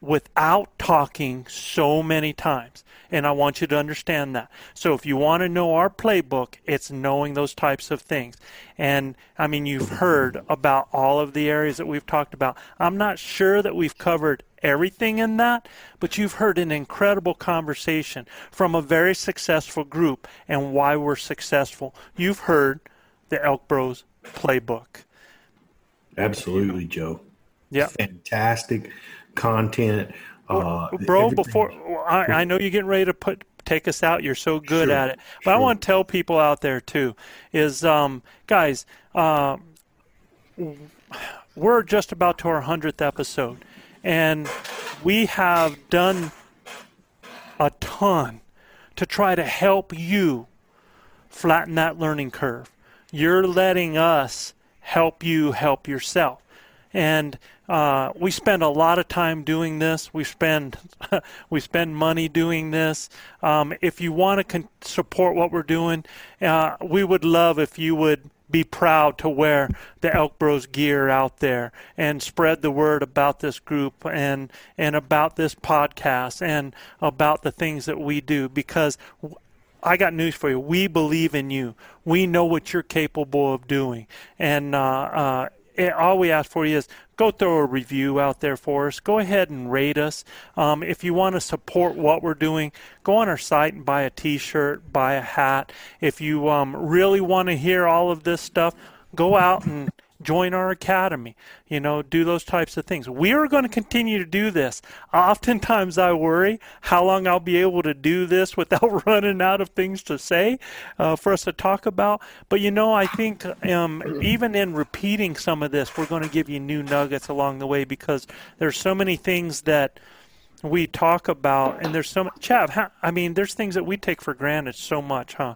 without talking so many times. And I want you to understand that. So if you want to know our playbook, it's knowing those types of things. And I mean, you've heard about all of the areas that we've talked about. I'm not sure that we've covered everything in that, but you've heard an incredible conversation from a very successful group and why we're successful. You've heard the Elk Bros playbook. Absolutely, Joe. Yeah. Fantastic content. Uh, bro everything- before I, I know you're getting ready to put take us out you're so good at it but i want to tell people out there too is um, guys um, we're just about to our 100th episode and we have done a ton to try to help you flatten that learning curve you're letting us help you help yourself and uh, we spend a lot of time doing this. We spend (laughs) we spend money doing this. Um, if you want to con- support what we're doing, uh, we would love if you would be proud to wear the Elk Bros gear out there and spread the word about this group and and about this podcast and about the things that we do because. I got news for you. We believe in you. We know what you're capable of doing, and uh, uh, all we ask for you is go throw a review out there for us. Go ahead and rate us. Um, if you want to support what we're doing, go on our site and buy a T-shirt, buy a hat. If you um, really want to hear all of this stuff, go out and join our academy. You know, do those types of things. We are going to continue to do this. Oftentimes, I worry how long I'll be able to do this (laughs) without running out of things to say uh, for us to talk about. But you know, I think um, even in repeating some of this, we're going to give you new nuggets along the way because there's so many things that we talk about, and there's so much. Chav, I mean, there's things that we take for granted so much, huh?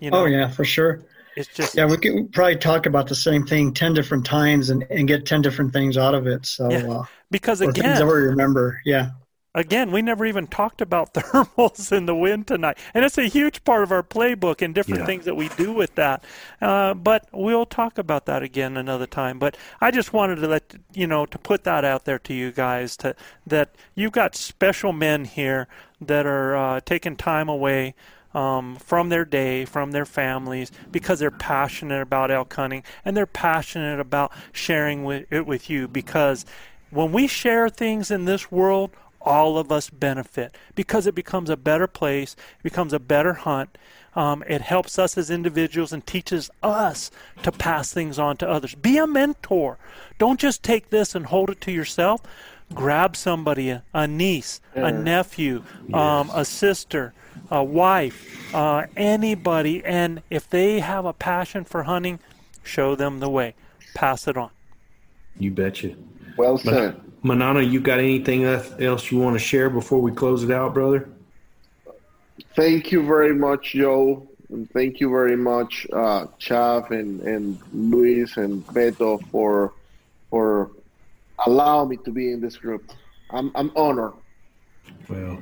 You know, Oh yeah, for sure. It's just Yeah, we could probably talk about the same thing ten different times and, and get ten different things out of it. So Yeah. uh, because or things again, that we remember. Yeah. again, we never even talked about (laughs) thermals in the wind tonight, and it's a huge part of our playbook and different yeah. things that we do with that. Uh, but we'll talk about that again another time. But I just wanted to let you know to put that out there to you guys to that you've got special men here that are uh, taking time away. Um, from their day, from their families, because they're passionate about elk hunting and they're passionate about sharing with, it with you. Because when we share things in this world, all of us benefit because it becomes a better place, it becomes a better hunt. Um, it helps us as individuals and teaches us to pass things on to others. Be a mentor. Don't just take this and hold it to yourself. Grab somebody, a, a niece, a nephew, yes. um, a sister, a wife, uh, anybody, and if they have a passion for hunting, show them the way. Pass it on. You betcha. Well said. Manana, you got anything else you want to share before we close it out, brother? Thank you very much, Joe. And thank you very much, uh, Chav and, and Luis and Beto for for allowing me to be in this group. I'm I'm honored. Well,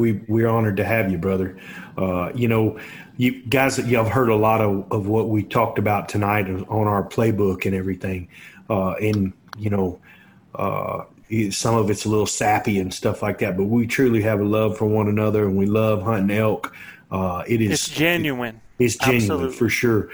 we we're honored to have you, brother. Uh, you know, you guys, y'all have heard a lot of, of what we talked about tonight on our playbook and everything. Uh, and you know, uh, some of it's a little sappy and stuff like that, but we truly have a love for one another and we love hunting elk. Uh, it is it's genuine. It, it's genuine Absolutely. for sure.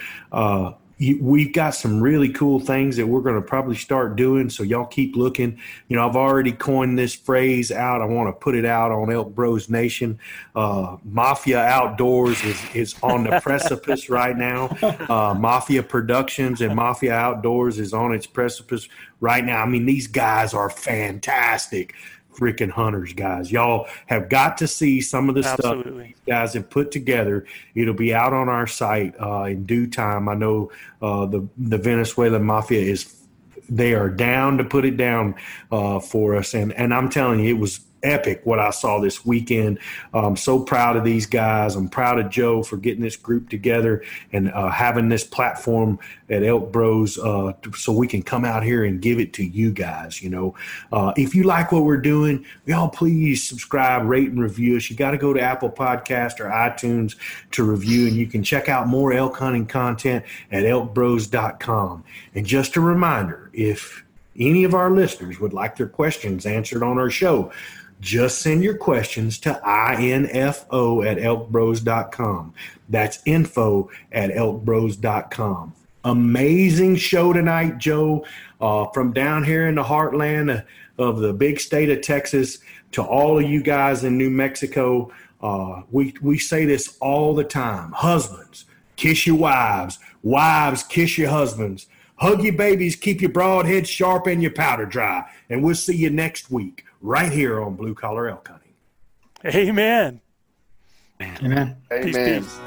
We've got some really cool things that we're going to probably start doing. So y'all keep looking. You know, I've already coined this phrase out. I want to put it out on Elk Bros Nation. Uh, Mafia Outdoors is, is on the precipice (laughs) right now. Uh, Mafia Productions and Mafia Outdoors is on its precipice right now. I mean, these guys are fantastic freaking hunters, guys. Y'all have got to see some of the Absolutely. stuff guys have put together. It'll be out on our site uh, in due time. I know uh, the the Venezuelan mafia is they are down to put it down uh, for us, and and I'm telling you, it was epic what I saw this weekend. I'm so proud of these guys. I'm proud of Joe for getting this group together and uh, having this platform at Elk Bros uh, so we can come out here and give it to you guys. You know, uh, if you like what we're doing, y'all please subscribe, rate, and review us. You got to go to Apple Podcast or iTunes to review, and you can check out more elk hunting content at elkbros.com. And just a reminder, if any of our listeners would like their questions answered on our show, just send your questions to info at elkbros.com. That's info at elkbros.com. Amazing show tonight, Joe, uh, from down here in the heartland of the big state of Texas to all of you guys in New Mexico. Uh, we, we say this all the time husbands, kiss your wives, wives, kiss your husbands. Hug your babies, keep your broad head sharp and your powder dry. And we'll see you next week right here on Blue Collar Elk Hunting. Amen. Amen. Amen. Peace, peace.